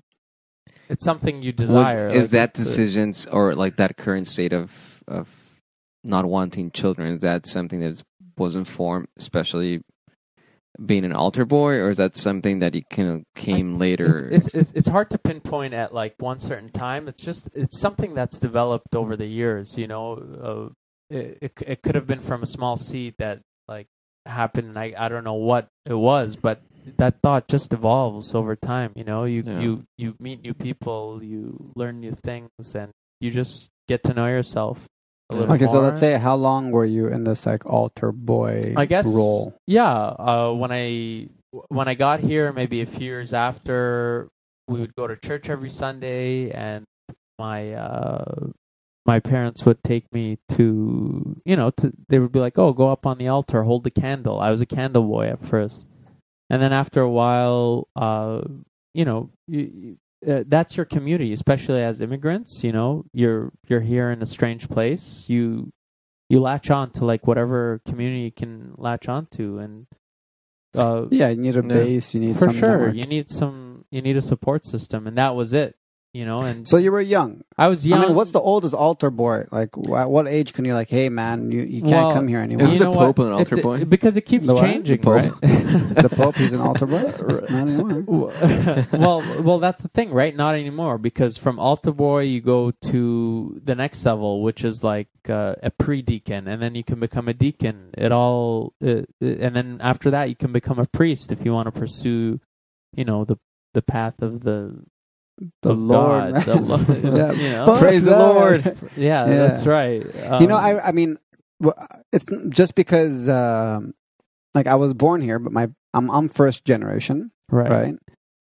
it's something you Was- desire is like, that decisions or like that current state of of not wanting children? Is that something that was informed, especially being an altar boy, or is that something that you kind of came later? It's, it's, it's, it's hard to pinpoint at like one certain time. It's just it's something that's developed over the years. You know, uh, it, it it could have been from a small seed that like happened. I I don't know what it was, but that thought just evolves over time. You know, you Yeah. you you meet new people, you learn new things, and you just get to know yourself a little okay, so let's say how long were you in this like altar boy I guess role? Yeah, uh, when I when I got here, maybe a few years after, we would go to church every Sunday, and my uh, my parents would take me to you know to they would be like, oh, go up on the altar, hold the candle. I was a candle boy at first, and then after a while, uh, you know, you, you- uh, that's your community, especially as immigrants. You know, you're you're here in a strange place. You you latch on to like whatever community you can latch on to, and uh, Yeah, you need a base. You need for some sure network. you need some you need a support system, and that was it. You know, and So you were young. I was young. I mean, what's the oldest altar boy? Like, at what age can you like, hey man, you, you can't Well, come here anymore? Isn't you the Pope what? an altar It- boy? Because it keeps The changing, The Pope. right? the Pope, he's an altar boy. Not anymore. well, well, that's the thing, right? Not anymore, because from altar boy you go to the next level, which is like uh, a pre-deacon, and then you can become a deacon. It all, uh, and then after that you can become a priest if you want to pursue, you know, the the path of the The of Lord. God, the Lord, Yeah. you know? Praise the that. Lord. yeah, Yeah. that's right. you know, Um, I I mean, it's just because um, like I was born here, but my I'm I'm first generation, right, right?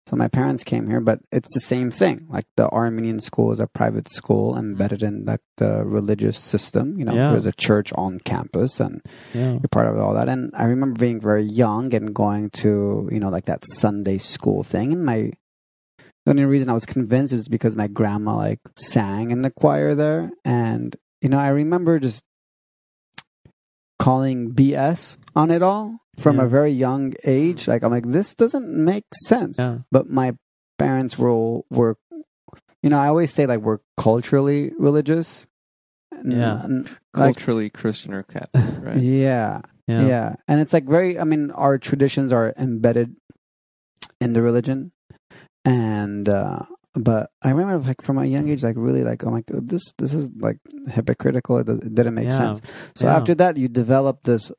So my parents came here, but it's the same thing. Like the Armenian school is a private school embedded in like the religious system. You know, Yeah. there's a church on campus, and yeah, you're part of all that. And I remember being very young and going to, you know, like that Sunday school thing. And my, the only reason I was convinced was because my grandma like sang in the choir there. And, you know, I remember just calling BS on it all from Yeah. a very young age. Like, I'm like, this doesn't make sense. yeah, But my parents were, were, you know, I always say like we're culturally religious. Yeah. n- like, Culturally Christian or Catholic, right? yeah. yeah, Yeah. And it's like very, I mean, our traditions are embedded in the religion. And, uh, but I remember like from a young age, like really like, I'm like, this, this is like hypocritical. It, it didn't make Yeah. sense. So Yeah. after that, you develop this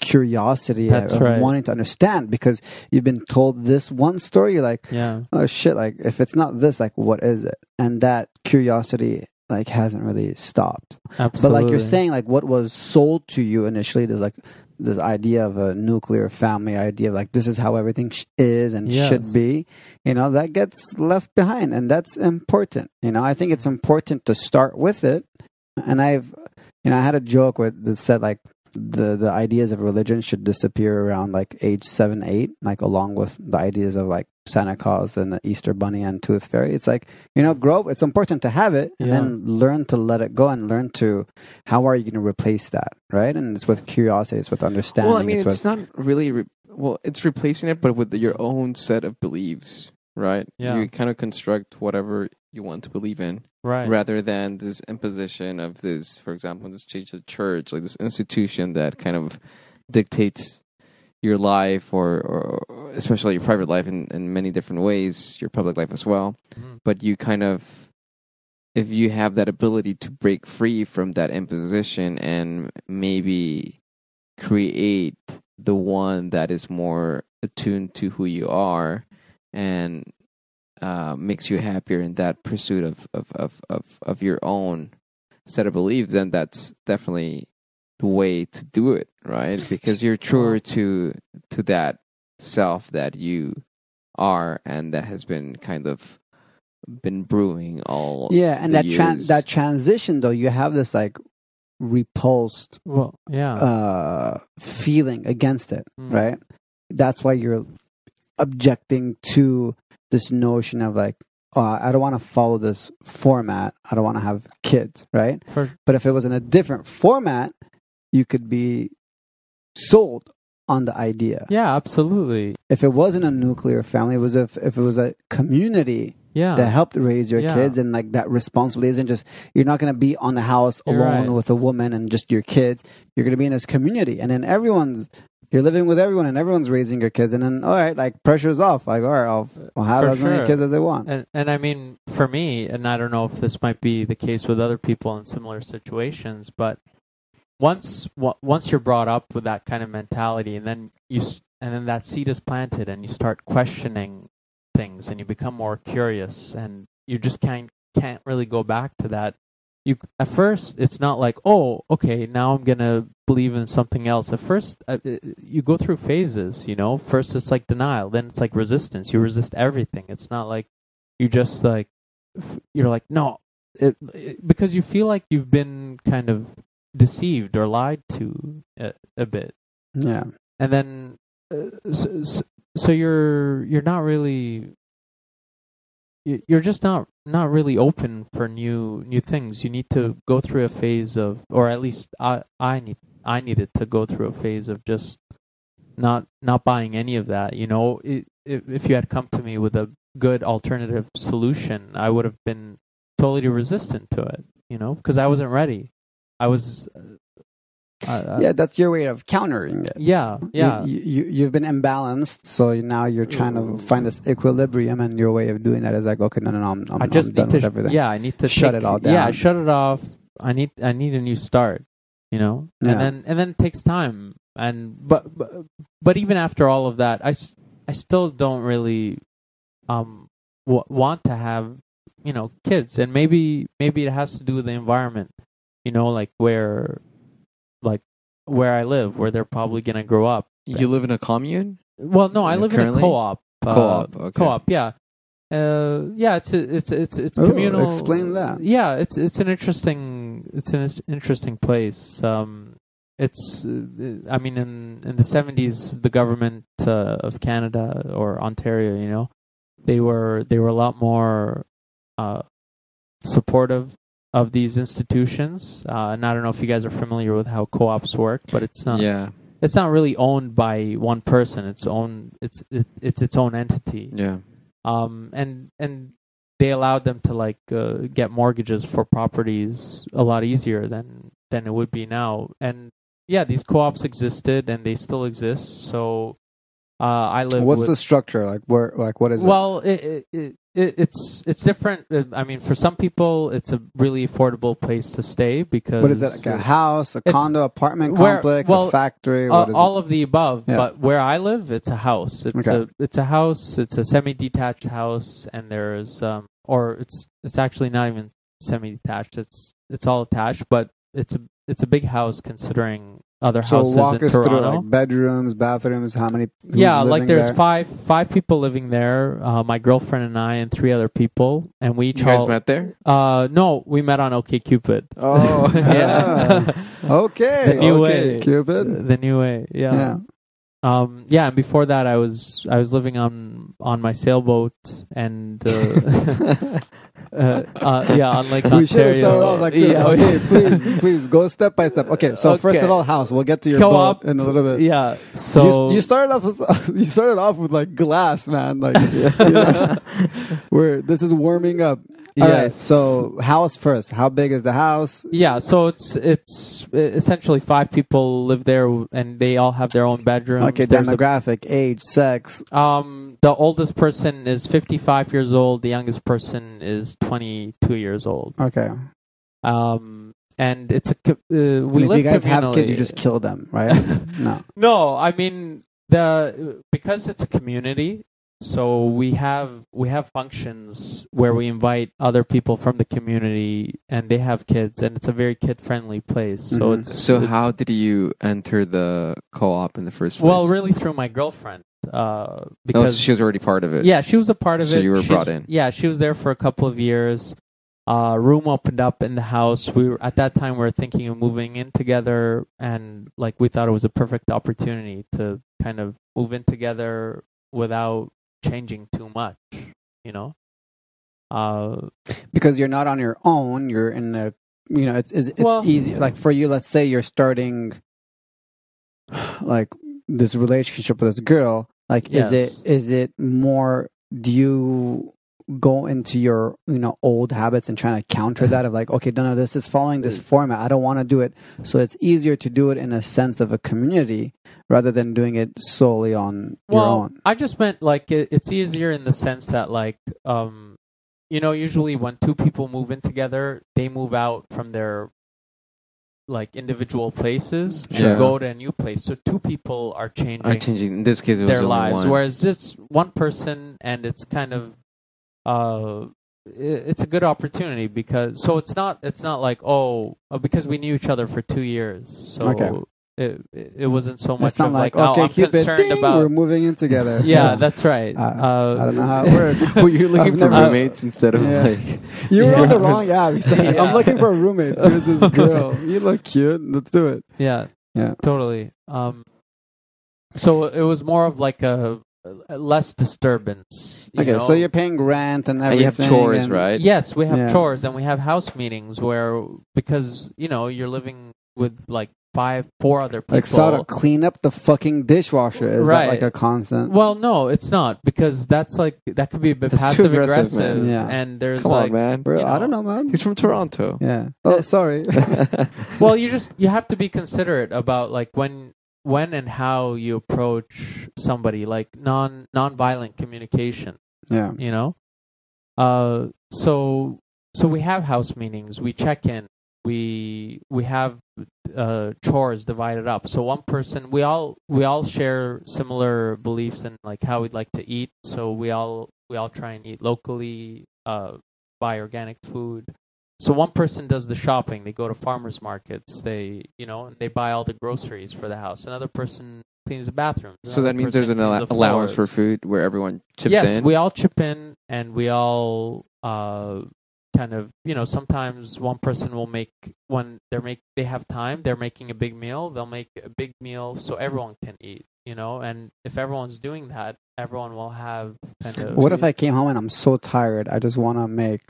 curiosity That's of right. wanting to understand because you've been told this one story. You're like, yeah. oh shit, like if it's not this, like what is it? And that curiosity like hasn't really stopped. Absolutely. But like you're saying, like what was sold to you initially, there's like this idea of a nuclear family idea of like this is how everything sh- is and Yes. should be. You know that gets left behind, and that's important. You know, I think it's mm-hmm. important to start with it. And I've, you know, I had a joke with that said like the the ideas of religion should disappear around like age seven, eight, like along with the ideas of like Santa Claus and the Easter Bunny and Tooth Fairy. It's like you know, grow. It's important to have it, and Yeah. then learn to let it go and learn to how are you going to replace that, right? And it's with curiosity, it's with understanding. Well, I mean, it's, it's, with, not really. Re- well, it's replacing it, but with your own set of beliefs, right? Yeah. You kind of construct whatever you want to believe in, right. rather than this imposition of this, for example, this change of church, like this institution that kind of dictates your life, or, or especially your private life in, in many different ways, your public life as well. Mhm. But you kind of if you have that ability to break free from that imposition and maybe create the one that is more attuned to who you are and uh, makes you happier in that pursuit of, of, of, of, of your own set of beliefs, then that's definitely the way to do it, right? Because you're truer to to that self that you are and that has been kind of been brewing all yeah, and the that tran- years. that transition though, you have this like repulsed Well, yeah. uh feeling against it, Mm. right? That's why you're objecting to this notion of like, oh, I don't want to follow this format. I don't want to have kids, right? But if it was in a different format, you could be sold on the idea. yeah, absolutely. If it wasn't a nuclear family, it was if if it was a community Yeah. that helped raise your Yeah. kids and like that responsibility isn't just you're not going to be on the house alone right. with a woman and just your kids you're going to be in this community and then everyone's you're living with everyone and everyone's raising your kids and then all right like pressure's off like all right i'll, I'll have For as many kids as i want And and I mean, for me, and I don't know if this might be the case with other people in similar situations, but once w- once you're brought up with that kind of mentality, and then you s- and then that seed is planted, and you start questioning things, and you become more curious, and you just can't can't really go back to that. You at first, it's not like, oh, okay, now I'm gonna believe in something else. At first, uh, uh, you go through phases. You know, first it's like denial, then it's like resistance. You resist everything. It's not like you just like you're like no it, it- because you feel like you've been kind of deceived or lied to a, a bit Yeah. and then uh, so, so, so you're you're not really you're just not not really open for new new things. You need to go through a phase of or at least i i need i needed to go through a phase of just not not buying any of that you know? It, if, if you had come to me with a good alternative solution i would have been totally resistant to it you know? Because i wasn't ready. I was uh, uh, yeah, that's your way of countering it. yeah yeah You, you, you've been imbalanced, so now you're trying to find this equilibrium, and your way of doing that is like, okay, no, no, no, I'm, I'm, I just I'm done need with to, everything. yeah, I need to Shut take- it all down. Yeah, shut it off. I need, I need a new start. You know, Yeah. and then and then it takes time. And but but, but even after all of that, I, I still don't really um w- want to have you know kids, and maybe maybe it has to do with the environment. You know, like where where I live, where they're probably gonna grow up. You live in a commune? Well, no, I live in a co-op. uh, Co-op, okay. Co-op, yeah. Uh, yeah, it's a, it's it's it's Oh, communal. explain that. Yeah, it's it's an interesting it's an interesting place. Um, it's uh, I mean in in the seventies, the government uh, of Canada or Ontario, you know, they were they were a lot more uh, supportive of these institutions. Uh, and I don't know if you guys are familiar with how co-ops work, but it's not yeah, it's not really owned by one person. It's own it's it, it's its own entity. yeah. Um and and they allowed them to like uh, get mortgages for properties a lot easier than than it would be now. And yeah, these co-ops existed and they still exist. So uh, I live. What's with, the structure like? Where like what is it? well, it, it, it, it, it's it's different. Uh, I mean, for some people, it's a really affordable place to stay because what is that? Like a house, a condo, apartment where- complex, well, a factory? Uh, What is all of the above, Yeah. but where I live, it's a house. It's Okay. a it's a house. It's a semi-detached house, and there's um, or it's it's actually not even semi-detached. It's it's all attached, but it's a it's a big house considering other it? So houses walk in us Toronto. through like bedrooms, bathrooms. How many? who's yeah, like there's there? five five people living there. Uh, my girlfriend and I, and three other people, and we each You guys all- met there? Uh, no, we met on OkCupid. Oh, yeah, Okay, The new okay, way. Cupid. the new way. Yeah. Um, yeah, and before that, I was I was living on on my sailboat and uh, uh, uh, yeah, on Lake We should have Ontario. started off like this. Yeah, okay, please, please go step by step. Okay, so first of all, house. We'll get to your Co-op. boat in a little bit. Yeah, so you, you started off with you started off with like glass, man. Like you know, where this is warming up. All right, Yes. so house first. How big is the house? yeah, so it's it's essentially five people live there, and they all have their own bedrooms. Okay, There's a- demographic, age, sex. um, the oldest person is fifty five years old. The youngest person is twenty two years old. Okay. Um, and it's a co- uh, we And if live you guys have kids, you communally. just kill them, right? no. No, I mean the because it's a community, so we have we have functions where we invite other people from the community, and they have kids, and it's a very kid friendly place. So Mhm. it's So it's- how did you enter the co-op in the first place? well, really through my girlfriend, uh, oh, because so she was already part of it. yeah, she was a part of So it. So you were She's- brought in. Yeah, she was there for a couple of years. Uh, room opened up in the house. We were at that time we were thinking of moving in together, and like we thought it was a perfect opportunity to kind of move in together without changing too much. You know. Uh, because you're not on your own you're in a you know it's it's, it's Well- easy like for you let's say you're starting like this relationship with this girl like is it is it more do you go into your you know old habits and trying to counter that of like okay no no this is following this format i don't want to do it so it's easier to do it in a sense of a community rather than doing it solely on your own I just meant like it, it's easier in the sense that like um, you know, usually when two people move in together, they move out from their like individual places to Sure. go to a new place. So two people are changing, Are changing. In this case, it was their lives, one. whereas this one person, and it's kind of uh, it's a good opportunity because so it's not it's not like oh uh, because we knew each other for two years, so Okay. It it, it wasn't so much of like, like, okay, oh, I'm Cupid, concerned ding, about. we're moving in together. yeah, that's right. I, uh, I don't know how it works. Were you looking I've for never- roommates instead of Yeah. like? You were on the wrong app. He Yeah. I'm looking for roommates. roommate. Here's this girl. You look cute. Let's do it. Yeah. Yeah. Totally. Um so it was more of like a, a less disturbance. you Okay, know? so you're paying rent and And everything. you have chores, and- right? Yes, we have Yeah. chores and we have house meetings where because, you know, you're living with like five four other people. Like, sort of clean up the fucking dishwasher. Is Right. that like a constant? Well, no, it's not because that's like that could be a bit That's too passive aggressive, aggressive, man. Yeah. and there's Come like on, man. Bro, you I don't know, man. He's from Toronto. Yeah. Oh, sorry. well, you just you have to be considerate about like when when and how you approach somebody, like non non-violent communication. yeah. You know, uh, so so we have house meetings. We check in. We we have uh, chores divided up. So one person, we all we all share similar beliefs in like how we'd like to eat. So we all we all try and eat locally, uh, buy organic food. So one person does the shopping. They go to farmers markets. They you know and they buy all the groceries for the house. Another person cleans the bathrooms. So that means there's an allow- the allowance for food where everyone chips yes, in. Yes, we all chip in, and we all uh, kind of you know sometimes one person will make when they're make they have time they're making a big meal they'll make a big meal so everyone can eat you know and if everyone's doing that everyone will have kind of What if I came home and I'm so tired? I just want to make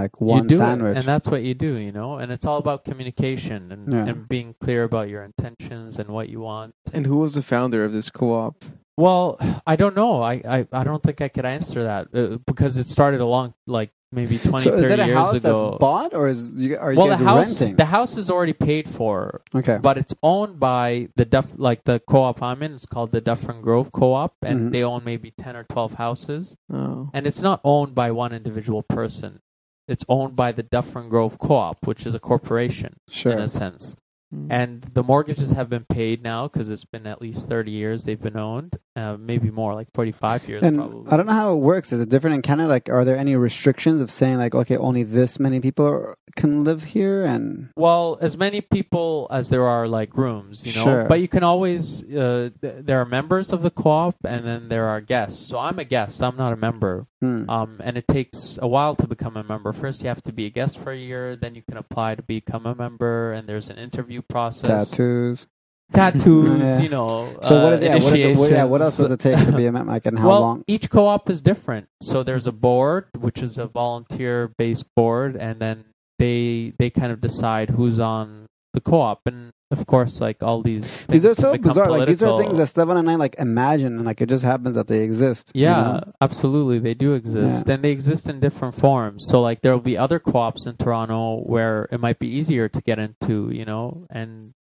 like you one do it, sandwich. and that's what you do you know and it's all about communication and, Yeah. and being clear about your intentions and what you want and who was the founder of this co-op? Well, I don't know. I, I, I don't think I could answer that uh, because it started a long, like maybe 20, so is 30 it a years house ago. that's bought or is you, are you well, guys the house, renting? the house is already paid for, okay. but it's owned by the Duff, like the co-op I'm in. It's called the Dufferin Grove Co-op, and Mhm. they own maybe ten or twelve houses. Oh. And it's not owned by one individual person. It's owned by the Dufferin Grove Co-op, which is a corporation in a sense. Mm. And the mortgages have been paid now because it's been at least 30 years they've been owned. Uh, maybe more, like 45 years And probably. I don't know how it works. Is it different in Canada? Like, are there any restrictions of saying like, okay, only this many people are, can live here? And Well, as many people as there are like rooms, you know. Sure. But you can always uh, th- there are members of the co-op and then there are guests. So I'm a guest. I'm not a member. Hmm. Um, and it takes a while to become a member. First, you have to be a guest for a year. Then you can apply to become a member, and there's an interview process. tattoos. Tattoos, Yeah. you know. So what uh, yeah? What is it? What, yeah. What else does it take to be a member? Like, and how well, long? each co-op is different. So there's a board, which is a volunteer-based board, and then they they kind of decide who's on the co-op, and of course, like all these things These are so bizarre. Like these are things that Stefan and I like imagine, and like it just happens that they exist. you Yeah, know? absolutely, they do exist, and they exist in different forms. So, like, there will be other co-ops in Toronto where it might be easier to get into, you know, and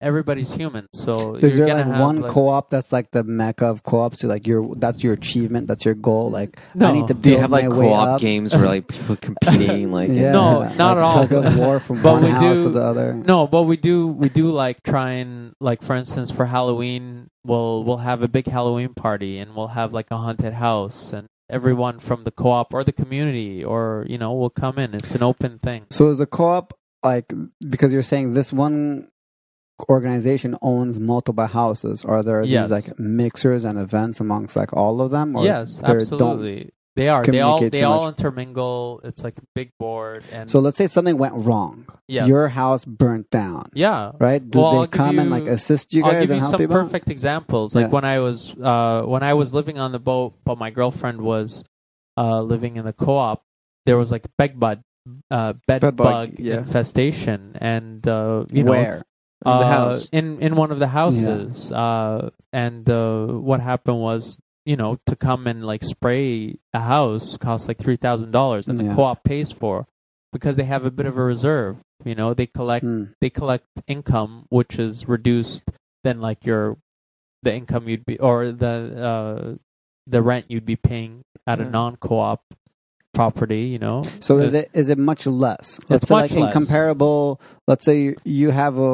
everybody's human. So, Is you're there like have, one like- co-op that's like the mecca of co-ops? You like your that's your achievement, that's your goal. Like No. I need to build Do you build have like my co-op games where like people competing like Yeah, No, like not at all. Tug of war from But one we house do- to the other. No, but we do we do like try and like for instance for Halloween we'll we'll have a big Halloween party and we'll have like a haunted house and everyone from the co-op or the community or you know will come in. It's an open thing. So is the co-op like because you're saying this one organization owns multiple houses? Are there Yes. these like mixers and events amongst like all of them? Or yes, they absolutely. They are. They all they all much? intermingle. It's like a big board and So let's say something went wrong. yes. Your house burnt down. yeah. Right? Do Well, they I'll come and like assist you guys? I'll give you some you out? perfect examples. Like Yeah. when I was uh, when I was living on the boat, but my girlfriend was uh, living in the co-op. There was like a bed bug, uh, bed, Bed bug, bug yeah. infestation, and uh, you know, The uh, house. in in one of the houses. Uh, and uh, what happened was, you know, to come and like spray a house costs like three thousand dollars, and Yeah. the co-op pays for because they have a bit of a reserve. You know, they collect Hmm. they collect income which is reduced than like your the income you'd be or the uh the rent you'd be paying at a non-co-op property you know So is Uh, it is it much less? Let's It's say much like in less. comparable. Let's say you, have a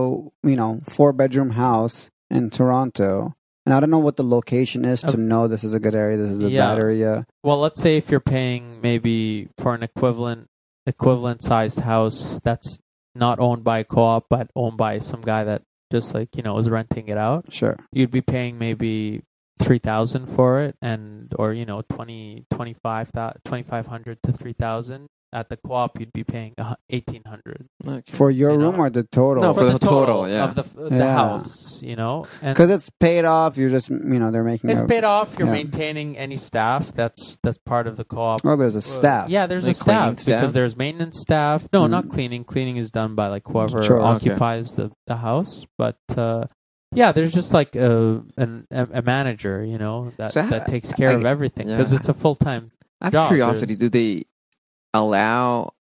you know four bedroom house in Toronto, and I don't know what the location is to know this is a good area, this is a Yeah. bad area. well let's say if you're paying maybe for an equivalent equivalent sized house that's not owned by a co-op but owned by some guy that just like you know is renting it out, Sure. you'd be paying maybe three thousand for it, and or you know twenty twenty five twenty five hundred to three thousand. At the co-op, you'd be paying eighteen hundred Okay. For your You know? room or the total? No, for the total, yeah. of the the Yeah. house, you know, Because it's paid off. You're just, you know, they're making. it's a, paid off. You're yeah. maintaining any staff that's that's part of the co-op. Oh, there's a staff. Yeah, there's Like a cleaning staff, because there's maintenance staff. No, Mm. not cleaning. Cleaning is done by like whoever Sure. Okay. occupies the the house. But uh, yeah, there's just like a an, a, manager, you know, that So how- that takes care I- of everything because yeah. it's a full time. I have job, curiosity. there's- Do they allow?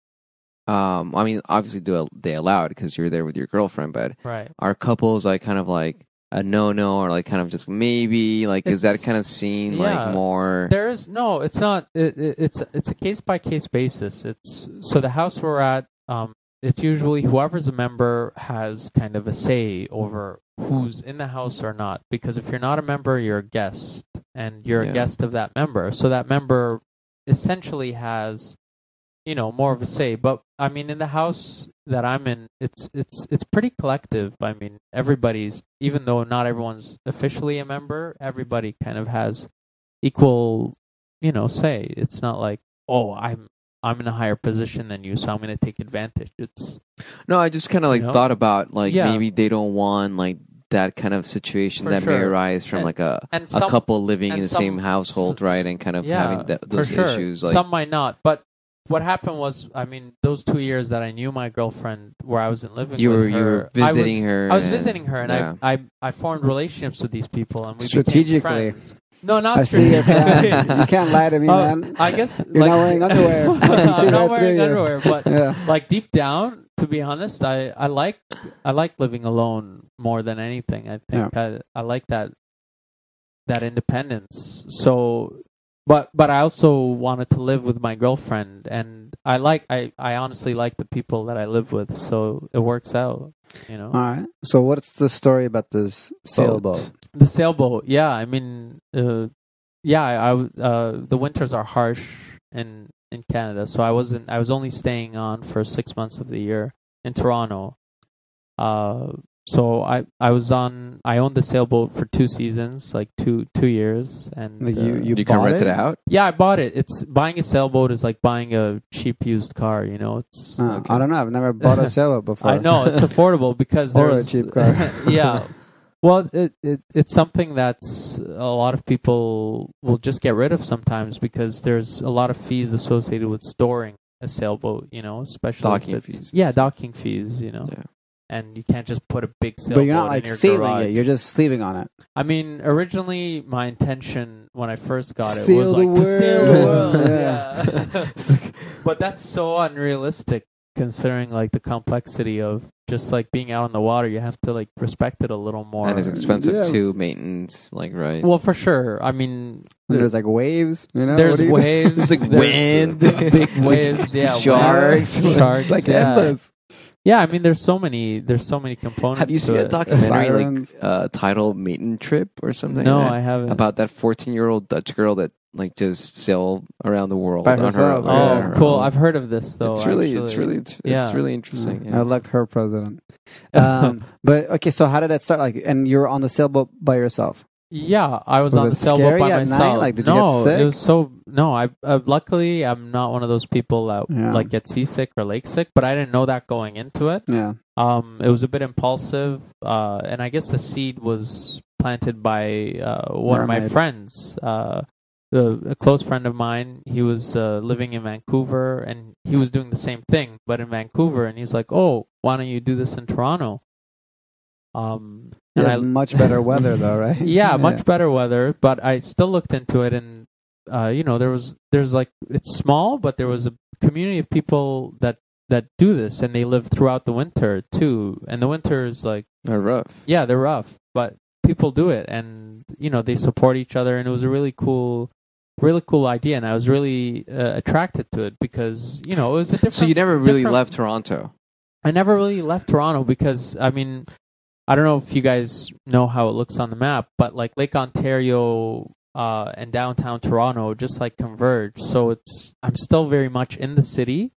Um, I mean, obviously, do they allow it because you're there with your girlfriend? But Right. are couples like kind of like a no no or like kind of just maybe like is that kind of seen yeah. like more? There is no. It's not. It, it, it's it's a case by case basis. It's so the house we're at. Um, it's usually whoever's a member has kind of a say over who's in the house or not. Because if you're not a member, you're a guest, and you're Yeah. a guest of that member. So that member essentially has, you know, more of a say. But I mean, in the house that I'm in, it's it's it's pretty collective. I mean, everybody's even though not everyone's officially a member, everybody kind of has equal, you know, say. It's not like, oh, I'm I'm in a higher position than you, so I'm going to take advantage. It's No, I just kind of like You know? thought about like Yeah. maybe they don't want like that kind of situation For that may arise from And- like a a some couple living in the some- same household, right? And kind of yeah, having th- for those sure. issues. Like, Some might not, but what happened was, I mean, those two years that I knew my girlfriend, where I wasn't living you with were her, you were I was- visiting her. I was and- visiting her, and yeah. I, I I formed relationships with these people, and we Strategically. became friends. No, not I see your strategically. you can't lie to me, Uh, man. I guess You're not wearing underwear. I can see I'm not wearing through you. underwear, but yeah. like deep down, to be honest, I, I like I like living alone more than anything. I think I, I like that that independence. So, but but I also wanted to live with my girlfriend, and I like I I honestly like the people that I live with, so it works out. You know, All right. So what's the story about this sailboat? The sailboat. Yeah, I mean, uh, yeah, I uh, the winters are harsh in in Canada, so I wasn't. I was only staying on for six months of the year in Toronto. Uh, so I I was on. I owned the sailboat for two seasons, like two two years, and Like you, uh, you, you can rent it out. yeah, I bought it. It's buying a sailboat is like buying a cheap used car. You know, it's Uh, Okay. I don't know. I've never bought a sailboat before. I know it's affordable because Or a cheap car. yeah. Well, it, it it's something that's a lot of people will just get rid of sometimes because there's a lot of fees associated with storing a sailboat. You know, especially Docking fees. Yeah, docking fees. You know, Yeah. and you can't just put a big sailboat but you're not in like your garage. it. You're just sleeving on it. I mean, originally my intention when I first got it Sail was the like to sail the world. world. Yeah. Yeah. but that's so unrealistic considering like the complexity of just like being out on the water. You have to like respect it a little more. and it's expensive Yeah. too, maintenance. Like right. Well, for sure. I mean, And there's like waves. You know. there's do you- waves. There's, like, wind. big waves. Yeah, Sharks. waves, sharks. It's like yeah. endless. Yeah, I mean, there's so many. There's so many components. Have you to seen a it. documentary Sirens. like uh, titled "Maidentrip" or something? No, like that? I haven't. about that 14 year old Dutch girl that like just sail around the world By on her herself, own. oh, yeah. her cool. own. I've heard of this though. it's really, it's actually. really, it's, it's Yeah. really interesting. I yeah. elect her president. Um, but okay, so how did that start? Like, and you were on the sailboat by yourself. Yeah, I was, Was on it the sailboat by at night? myself. Like, did you no, get sick? it was so no. I uh, luckily I'm not one of those people that Yeah. like get seasick or lake sick, but I didn't know that going into it. Yeah. Um, it was a bit impulsive, uh, and I guess the seed was planted by uh, one of my Mermaid. friends. Uh, a, a close friend of mine. He was uh, living in Vancouver, and he was doing the same thing, but in Vancouver. And he's like, "Oh, why don't you do this in Toronto?" Um, It and has I, much better weather though, right? yeah, much better weather. But I still looked into it, and uh, you know, there was there's like it's small, but there was a community of people that that do this, and they live throughout the winter too. And the winter is like, They're rough. yeah, they're rough, but people do it, and you know, they support each other, and it was a really cool. Really cool idea, and I was really uh, attracted to it because you know it was a different. So you never really different- left Toronto. I never really left Toronto because I mean, I don't know if you guys know how it looks on the map, but like Lake Ontario uh, and downtown Toronto just like converge. So it's I'm still very much in the city,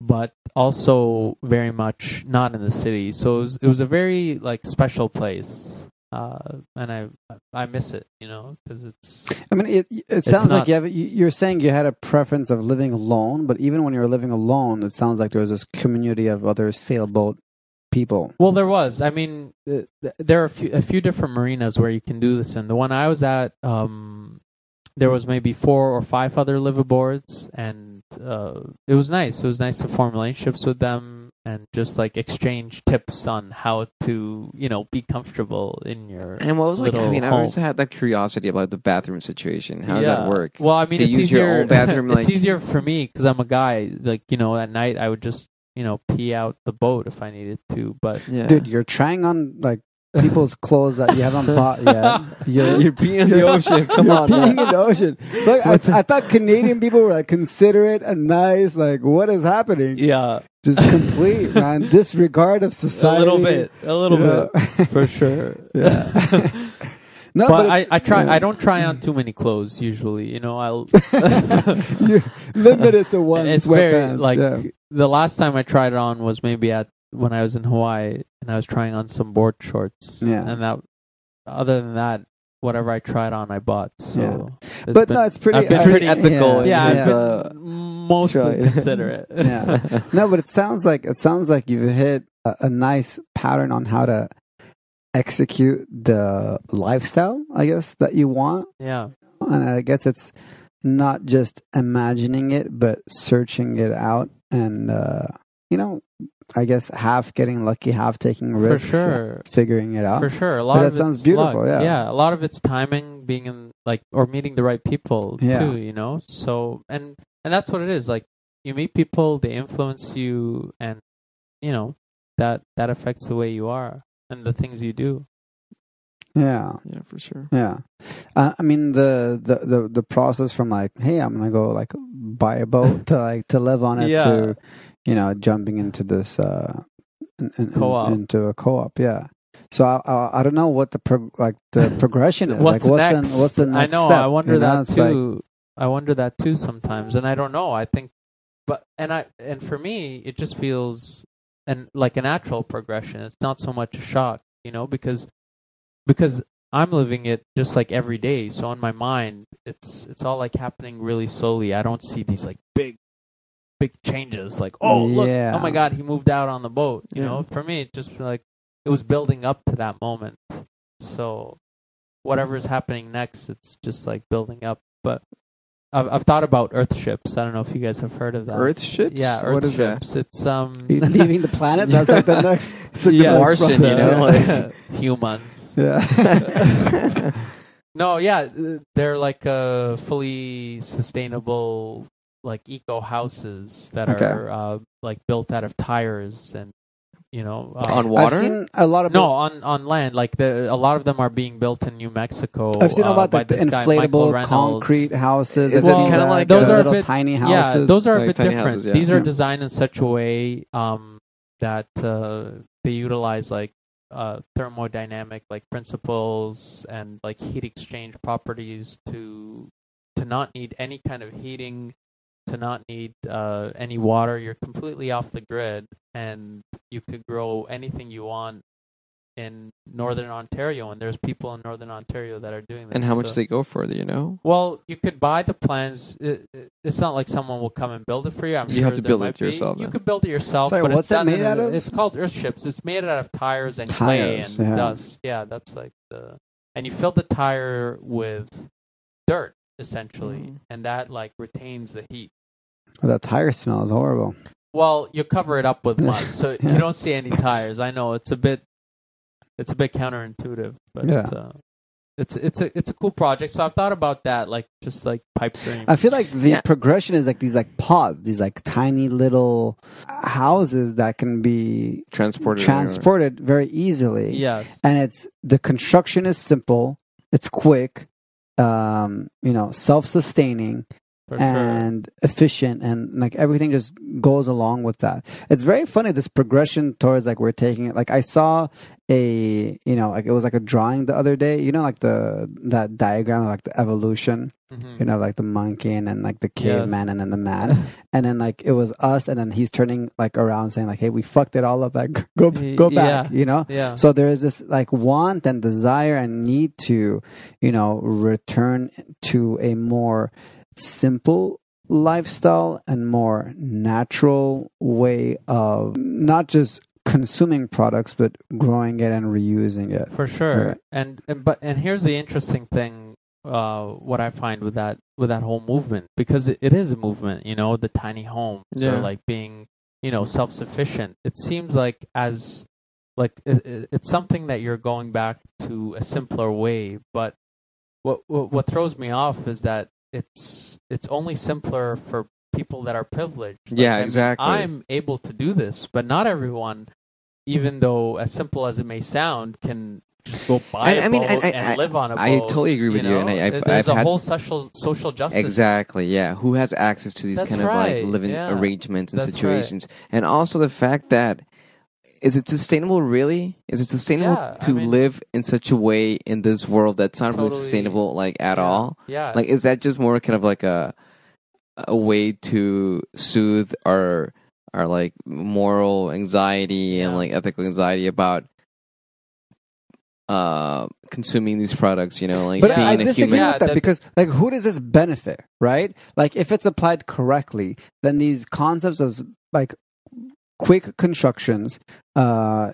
but also very much not in the city. So it was, it was a very like special place, uh, and I I miss it, you know, because it's I mean, it it sounds like you have. you- You're saying you had a preference of living alone, but even when you were living alone, it sounds like there was this community of other sailboat people. Well, there was. I mean, uh, there are a few, a few different marinas where you can do this. And the one I was at, um, there was maybe four or five other liveaboards, and uh, it was nice. It was nice to form relationships with them and just like exchange tips on how to, you know, be comfortable in your. And what was like? I little mean, I home. always had that curiosity about the bathroom situation. How does Yeah. that work? Well, I mean, To it's use your easier. own bathroom, it's easier for me because I'm a guy. Like you know, at night I would just you know pee out the boat if I needed to. But Yeah, Dude, you're trying on like people's clothes that you haven't bought yet. You're, you're peeing in the ocean. Come you're on, peeing man. in the ocean. It's Like, I, I thought Canadian people were like considerate and nice. Like, what is happening? yeah, Just complete man disregard of society. a little bit, a little you bit for sure. Yeah. no, but, but, I, I try. I don't try on too many clothes usually. You know, I'll. you limit it to one it's very like yeah. the last time I tried it on was maybe at when I was in Hawaii and I was trying on some board shorts. Yeah. and that. Other than that, whatever I tried on, I bought. So, it's But been- no, it's pretty. I've been I- pretty ethical Yeah, in I've his, been uh, mostly choice. considerate. Yeah. No, but it sounds like it sounds like you've hit a, a nice pattern on how to execute the lifestyle, I guess, that you want. yeah. And I guess it's not just imagining it, but searching it out and uh, you know, I guess half getting lucky, half taking For risks, and sure. figuring it out. For sure. A lot that of sounds it's beautiful, luck. yeah. Yeah. A lot of it's timing, being in like or meeting the right people Yeah. too, you know? So and and that's what it is. Like you meet people, they influence you and you know, that that affects the way you are and the things you do. Yeah. yeah, for sure. Yeah, uh, I mean the, the the the process from like, hey, I'm gonna go like buy a boat to like to live on it Yeah. to, you know, jumping into this uh, in, in, Co-op. into a co-op. Yeah. So I, I I don't know what the pro- like the progression is. What's like what's next? The, what's the next I know. step? I wonder you know? that It's like- too. I wonder that too sometimes, and I don't know. I think, but and I and for me, it just feels and like a natural progression. It's not so much a shock, you know, because because I'm living it just like every day. So in my mind, it's it's all like happening really slowly. I don't see these like big big changes. Like oh look, Yeah. oh my god, he moved out on the boat. You Yeah. know, for me, it just like it was building up to that moment. So whatever is happening next, it's just like building up. But I've I've thought about Earth ships. I don't know if you guys have heard of that. Earth ships. yeah, Earth what is that? It's um You leaving the planet. That's like the next. It's like yeah, Martian, you know, process. like- humans. yeah. No, yeah, they're like a fully sustainable, like eco houses that Okay. are uh, like built out of tires and you know uh, On I've water. seen a lot of No, on on land. Like the a lot of them are being built in New Mexico. I've seen uh, about by like the guy, inflatable concrete houses. Is I've it seen kinda like, Those uh, are a bit- tiny houses. Yeah, houses. those are a bit different. houses, yeah. These are Yeah. designed in such a way um, that uh, they utilize like uh, thermodynamic like principles and like heat exchange properties to to not need any kind of heating, to not need uh, any water. You're completely off the grid, and you could grow anything you want in northern Ontario. And there's people in northern Ontario that are doing this. and how much so- they go for? Do you know? well, you could buy the plans. It, it- it's not like someone will come and build it for you. I'm You sure have to build might it be. yourself, You then. could build it yourself. Sorry, but what's it's it made out of? It's called earth ships. It's made out of tires and clay and yeah. dust. Yeah, that's like the. And you fill the tire with dirt essentially, Mm. and that like retains the heat. Oh, that tire smell is horrible. Well, you cover it up with mud, so Yeah. you don't see any tires. I know it's a bit, it's a bit counterintuitive, but Yeah. uh, it's it's a it's a cool project. So I've thought about that, like just like pipe dreams. I feel like the Yeah. progression is like these like pods, these like tiny little houses that can be Transported. transported very easily. yes, And it's the construction is simple, it's quick, um, you know, self-sustaining, For sure. and efficient and like everything just goes along with that it's very funny this progression towards like we're taking it like i saw a you know like it was like a drawing the other day you know like the that diagram of like the evolution Mhm. you know like the monkey and then like the Yes. caveman and then the man and then like it was us and then he's turning like around saying like hey we fucked it all up like go go back yeah. you know Yeah. so there is this like want and desire and need to, you know, return to a more simple lifestyle and more natural way of not just consuming products but growing it and reusing it. for sure Right. and, and but and here's the interesting thing uh what i find with that with that whole movement because it, it is a movement you know the tiny homes Yeah. or like being you know self-sufficient it seems like as like it, it- it's something that you're going back to a simpler way but what, what what throws me off is that it's it's only simpler for people that are privileged Like, Yeah, I mean, exactly. i'm able to do this but not everyone even though as simple as it may sound can just go buy And a I mean, boat I- I- and live on a boat I totally agree with you, know? and I- there's I've a had- whole social social justice Exactly. Yeah. Who has access to these That's kind of like living yeah. arrangements and That's right. situations, and also the fact that is it sustainable? Really? Is it sustainable Yeah, I to mean- live in such a way in this world that's not really sustainable, like at Yeah, all? yeah Like, is that just more kind of like a a way to soothe our our like moral anxiety and Yeah. like ethical anxiety about uh consuming these products? You know, like But being I a disagree human. Yeah, with that that- because, like, who does this benefit, right? Like, if it's applied correctly, then these concepts of like quick constructions, uh,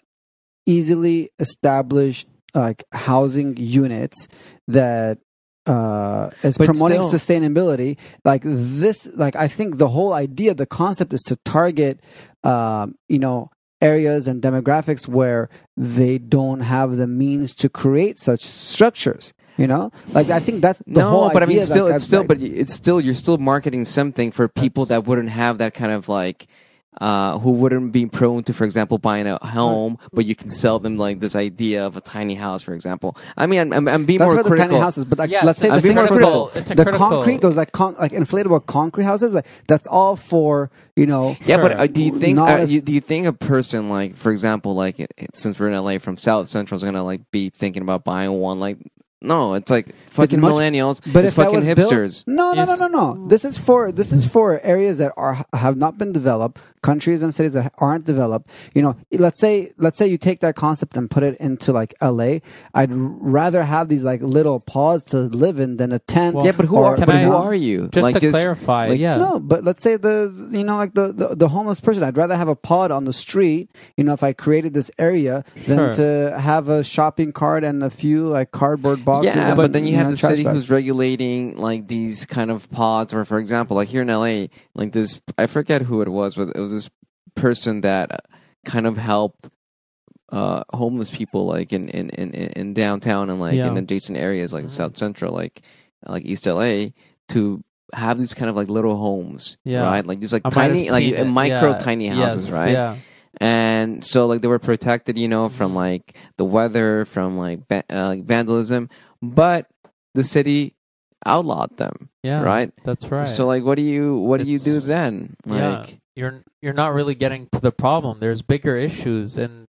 easily established like housing units that uh is But promoting still- sustainability. Like this like i think the whole idea the concept is to target um you know areas and demographics where they don't have the means to create such structures you know? Like i think that's the no, whole but I mean, still, it's still, like- but it's still, you're still marketing something for people that wouldn't have that kind of like, uh, who wouldn't be prone to, for example, buying a home, but you can sell them like this idea of a tiny house, for example. I mean, I'm, I'm, I'm being that's more where the critical. tiny houses but like Yes, let's say it's the a things critical- it's the concrete those like con- like inflatable concrete houses like that's all for you know Yeah, but uh, do you think uh, as- you, do you think a person like, for example, like it, it- since we're in LA from South Central is gonna like be thinking about buying one? Like, no, it's like fucking much- millennials, But it's if that fucking was hipsters. built, no, no, no, no, no. This is for this is for areas that are have not been developed, countries and cities that aren't developed. You know, let's say let's say you take that concept and put it into like L.A. I'd rather have these like little pods to live in than a tent. Well, yeah, but who or- are can but I- who are you? just like to clarify like- yeah No, but let's say the you know like the, the the homeless person. I'd rather have a pod on the street. You know, if I created this area, than to have a shopping cart and a few like cardboard boxes. Yeah, and, but then you have know, the city bags. who's regulating like these kind of pods, or for example, like here in LA, like this. I forget who it was, but it was this person that uh, kind of helped uh homeless people like in in in, in downtown and like Yeah. in adjacent areas like Mhm. South Central, like like East LA, to have these kind of like little homes, Yeah. right? Like these like I tiny, like it. micro Yeah. tiny houses, Yes, right? yeah and so like they were protected you know Mm-hmm. from like the weather from like va- uh, like vandalism but the city outlawed them yeah right that's right so like what do you what do you do It's- then yeah. like you're you're not really getting to the problem. There's bigger issues, and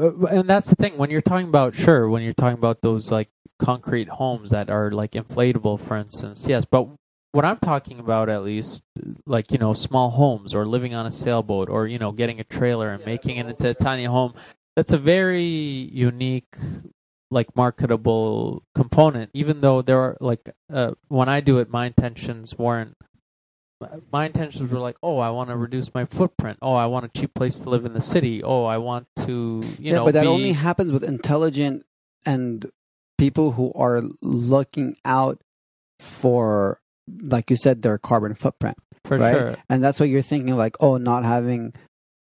uh, and that's the thing when you're talking about sure when you're talking about those like concrete homes that are like inflatable, for instance, yes. But what I'm talking about, at least, like you know, small homes or living on a sailboat or you know, getting a trailer and making it into a tiny home. That's a very unique like marketable component even though there are like uh, when i do it my intentions weren't my intentions were like, oh, I want to reduce my footprint. Oh, I want a cheap place to live in the city. Oh, I want to, you yeah, know, but that be, only happens with intelligent and people who are looking out for, like you said, their carbon footprint, for right? sure. and that's what you're thinking, like, oh, not having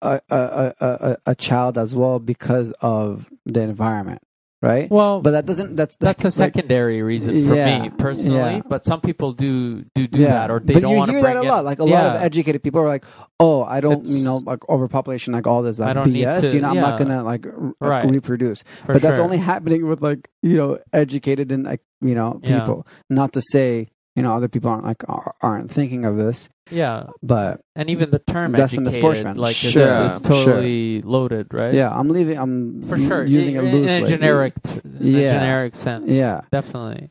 a a, a, a, a child as well because of the environment, right? Well, But that doesn't. That's that's a like- secondary reason for Yeah, me personally. yeah. But some people do do do yeah. that, or they but don't you want to hear bring that a lot. Like a lot of educated people are like, "Oh, I don't, It's- you know, like overpopulation, like all this, like I don't BS. to- you know, I'm not gonna like, r- Right. reproduce." for but that's sure. only happening with like you know educated and like you know people. Not to say you know other people aren't like are- aren't thinking of this, Yeah, but and even the term That's in the sportsman. like it's, Sure, it's sure. totally loaded, right? yeah, I'm leaving. I'm for sure. using in, it loosely. in a generic, in Yeah. a generic sense. Yeah, definitely.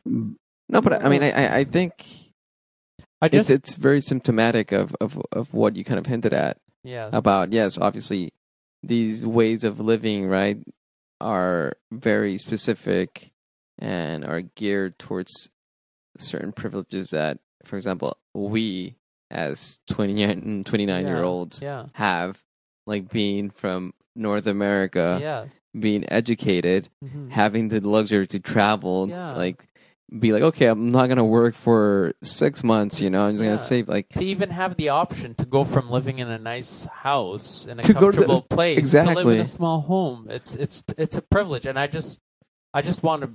No, but I mean, I I, I think I it's just it's very symptomatic of, of of what you kind of hinted at yeah, about. Yes, obviously, these ways of living, right, are very specific and are geared towards certain privileges that, for example, we as 29, 29 year olds yeah, have, like being from North America, yeah. being educated, Mhm. having the luxury to travel, Yeah. like be like, okay, I'm not gonna work for six months, you know, I'm just Yeah. gonna save like to even have the option to go from living in a nice house in a To to the- comfortable place to live in a small home. It's it's it's a privilege, and I just I just want to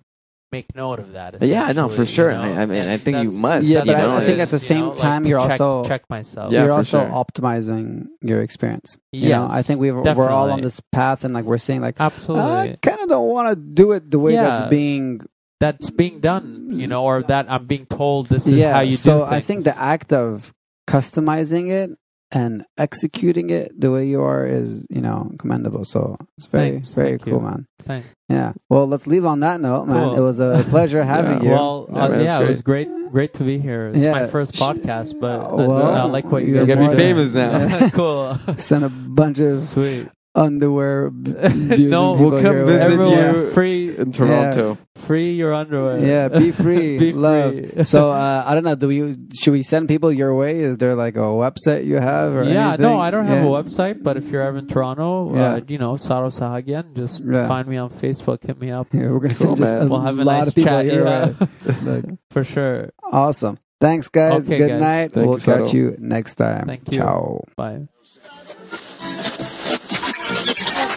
make note of that. Yeah, no, for sure. you know? I- I mean, I think you must, Yeah, that's but I- I think at the is, you same know, time, to you're check, also- check myself. Yeah, you're also sure. optimizing your experience. Yeah, I think we we're all on this path, and like we're seeing like Absolutely, I kind of don't want to do it the way Yeah. that's being. that's being done, you know, or that I'm being told this is yeah, how you so do things. I think the act of customizing it and executing it the way you are is, you know, commendable. So it's very, Thanks, very thank cool, you. man. Thanks. Yeah. Well, let's leave on that note, man. Cool. It was a pleasure having you. Well, Yeah, uh, man, yeah, it was great, great to be here. It's my first podcast, but Uh, uh, well, I like what you you're guys gotta be famous now. cool. Send a bunch of Sweet. Underwear. b- abusing No, We'll come your visit Everyone, you. free, in Toronto. free your underwear. Yeah, be free, Be love. free. So uh, I don't know. Do we should we send people your way? Is there like a website you have? Or yeah, anything? no, I don't have Yeah. a website, but if you're ever in Toronto, Yeah. uh, you know, Saro Sahagian, just Yeah. find me on Facebook, hit me up. Yeah, we're gonna Cool, send just a We'll have a lot nice of people chat. your Yeah, way. Like, for sure. awesome. Thanks, guys. Okay, Good guys. night. Thank we'll you, Saro. catch you next time. Thank you. Ciao. Bye. Boxy, boxy.